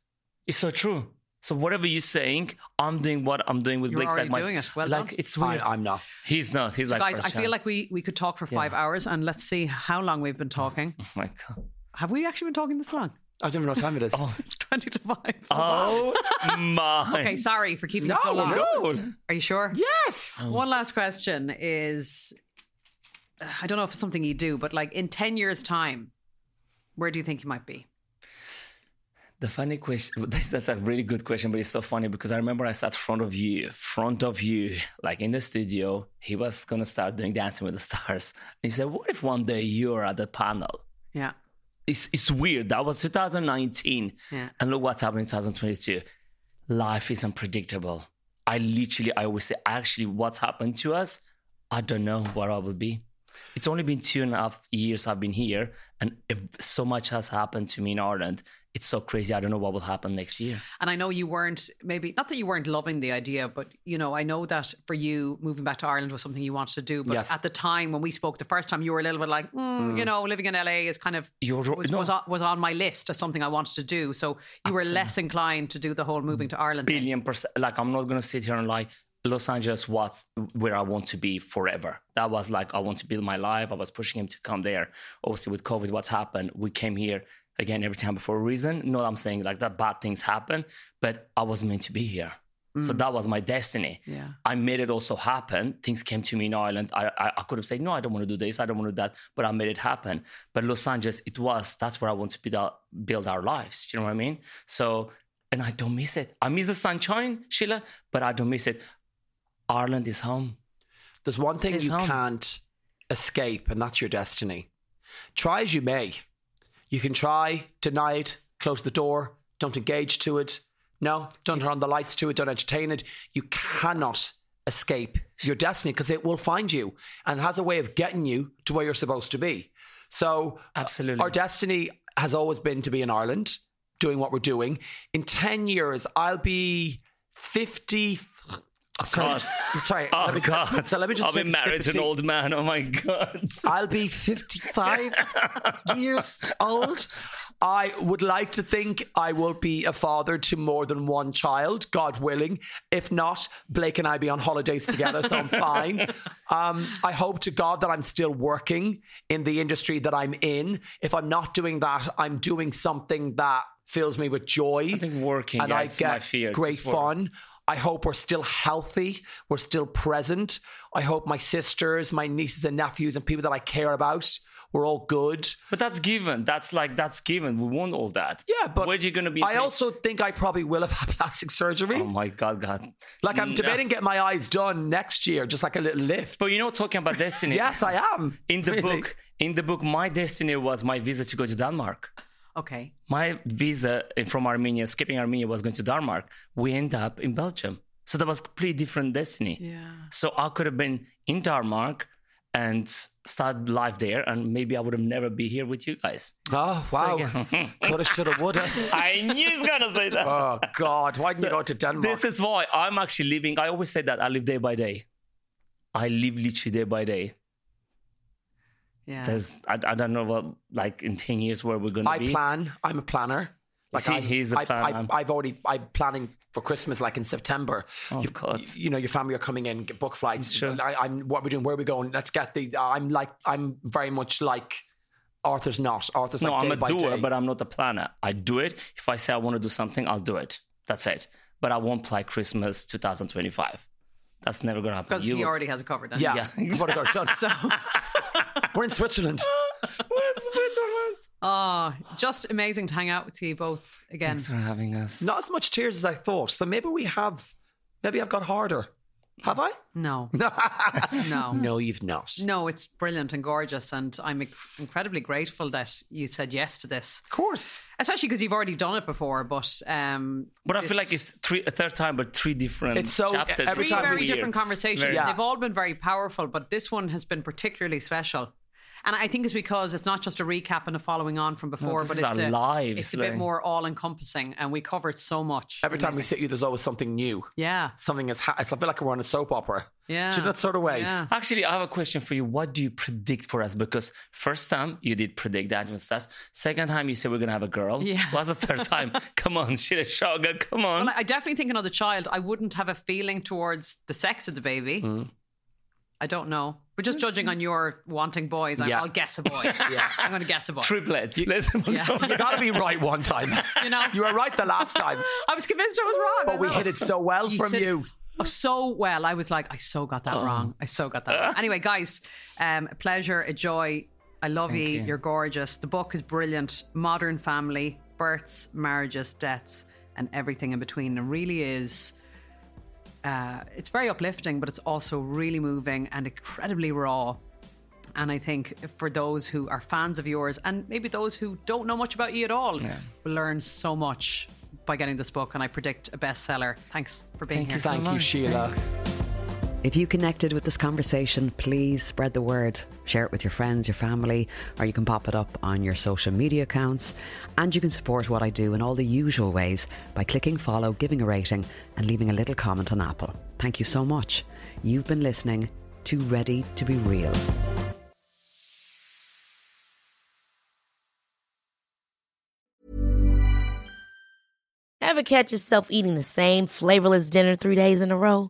It's so true. So whatever you're saying, I'm doing what I'm doing with You're Blake. like my, doing it. Well like done. it's I, weird. I'm not. He's not. He's So like guys, first I feel like we, we could talk for five hours and let's see how long we've been talking. Oh my god. Have we actually been talking this long? I don't even know what time it is. Oh, It's 20 to 5. Oh my. Okay, sorry for keeping No, you so long. no. Are you sure? Yes. One oh. last question is uh, I don't know if it's something you do, but like in 10 years' time, where do you think you might be? The funny question, that's a really good question, but it's so funny because I remember I sat front of you, front of you, like in the studio. He was going to start doing Dancing with the Stars. And he said, What if one day you're at the panel? Yeah. It's, it's weird. That was 2019. Yeah. And look what's happened in 2022. Life is unpredictable. I literally, I always say, actually, what's happened to us, I don't know where I will be. It's only been two and a half years I've been here, and if so much has happened to me in Ireland. It's so crazy. I don't know what will happen next year. And I know you weren't maybe not that you weren't loving the idea, but you know, I know that for you, moving back to Ireland was something you wanted to do. But Yes. at the time when we spoke the first time, you were a little bit like, mm, you know, living in LA is kind of You're was, no. was, on, was on my list as something I wanted to do. So you were less inclined to do the whole moving to Ireland. billion percent. Like I'm not gonna sit here and lie. Los Angeles was where I want to be forever. That was like I want to build my life. I was pushing him to come there. Obviously, with COVID, what's happened? We came here again every time for a reason. No, I'm saying like that bad things happen, but I was meant to be here. So mm. that was my destiny. Yeah. I made it also happen. Things came to me in Ireland. I, I, I could have said, no, I don't want to do this. I don't want to do that. But I made it happen. But Los Angeles, it was, that's where I want to build our, build our lives. Do you know what I mean? So, and I don't miss it. I miss the sunshine, Sheila, but I don't miss it. Ireland is home. There's one thing you home. can't escape, and that's your destiny. Try as you may. You can try, deny it, close the door, don't engage to it. No, don't turn on the lights to it, don't entertain it. You cannot escape your destiny because it will find you and has a way of getting you to where you're supposed to be. So, Absolutely. our destiny has always been to be in Ireland, doing what we're doing. In 10 years, I'll be 50. Sorry, God. sorry. Oh, let me- God. So let me just I've been take a sip married to an old man. Oh, my God. I'll be 55 years old. I would like to think I will be a father to more than one child, God willing. If not, Blake and I be on holidays together, so I'm fine. Um, I hope to God that I'm still working in the industry that I'm in. If I'm not doing that, I'm doing something that fills me with joy. I think working, and yeah, I get my fear. great fun. I hope we're still healthy. We're still present. I hope my sisters, my nieces and nephews, and people that I care about, we're all good. But that's given. That's like, that's given. We want all that. Yeah, but Where are you going to be? I also think I probably will have had plastic surgery. Oh, my God, God. like I'm No. debating getting my eyes done next year, just like a little lift. But you know, talking about destiny. yes, I am. In the Really. book, in the book, my destiny was my visa to go to Denmark. Okay. My visa eh, from Armenia, skipping Armenia, was going to Denmark. We end up in Belgium. So that was a completely different destiny. Yeah. So I could have been in Denmark and started life there, and maybe I would have never be here with you guys. Oh wow! Coulda, shoulda, woulda. I knew he was gonna say that. Oh God! Why didn't you go to Denmark? This is why I'm actually living. I always say that I live day by day. I live literally day by day. Yeah. There's, I, I don't know what, like in 10 years where we're going to I be. plan. I'm a planner. Like See, I'm, he's a I, planner. I, I've already. I'm planning for Christmas, like in September. Oh, you, God. you know, your family are coming in, get book flights. Sure. I, I'm. What we're doing? Where are we going? Let's get the. I'm like. I'm very much like. Arthur's not. Arthur's no, like I'm a doer, day. but I'm not a planner. I do it. If I say I want to do something, I'll do it. That's it. But I won't play Christmas 2025. That's never going to happen. Because he will- already has a cover doesn't yeah, Yeah, I've already got it done. So, We're in Switzerland. Where's Switzerland? oh, just amazing to hang out with you both again. Thanks for having us. Not as much tears as I thought. So maybe we have. Maybe I've got harder. Have I? No, No. no. no, you've not. No, it's brilliant and gorgeous, and I'm inc- incredibly grateful that you said yes to this. Of course. Especially because you've already done it before, but um, But I feel like it's three, a third time, but three different It's so- chapters. every three time we very hear- different conversations. Very- Yeah. They've all been very powerful, but this one has been particularly special. And I think it's because it's not just a recap and a following on from before, this but it's our a, lives, it's a bit more all encompassing, and we covered so much. Every time we Amazing. sit you, there's always something new. yeah, Something is. Ha- I feel like we're on a soap opera. yeah, Do you know that sort of way? yeah. Actually, I have a question for you. What do you predict for us? Because first time you did predict that and stuff. Second time you said we're gonna have a girl. Yeah. What's the third time? come on, Sheila Shoga, come on. Well, I definitely think another child. I wouldn't have a feeling towards the sex of the baby. Mm. I don't know. We're just judging on your wanting boys. I- Yeah. I'll guess a boy. yeah. I'm going to guess a boy. Triplets. Let's Yeah. You got to be right one time. You know? You were right the last time, I was convinced I was wrong. but we hit it so well You from did- you. Oh, so well. I was like, I so got that wrong. I so got that wrong. Anyway, guys, um, a pleasure, a joy. I love you. you. You're gorgeous. The book is brilliant. Modern family, births, marriages, deaths, and everything in between. It really is. Uh, it's very uplifting, but it's also really moving and incredibly raw. And I think for those who are fans of yours, and maybe those who don't know much about you at all, will learn so much by getting this book. And I predict a bestseller. Thanks for being here. Thank you, Sheila. If you connected with this conversation, please spread the word. Share it with your friends, your family, or you can pop it up on your social media accounts. And you can support what I do in all the usual ways by clicking follow, giving a rating, and leaving a little comment on Apple. Thank you so much. You've been listening to Ready to Be Real. Ever catch yourself eating the same flavorless dinner three days in a row?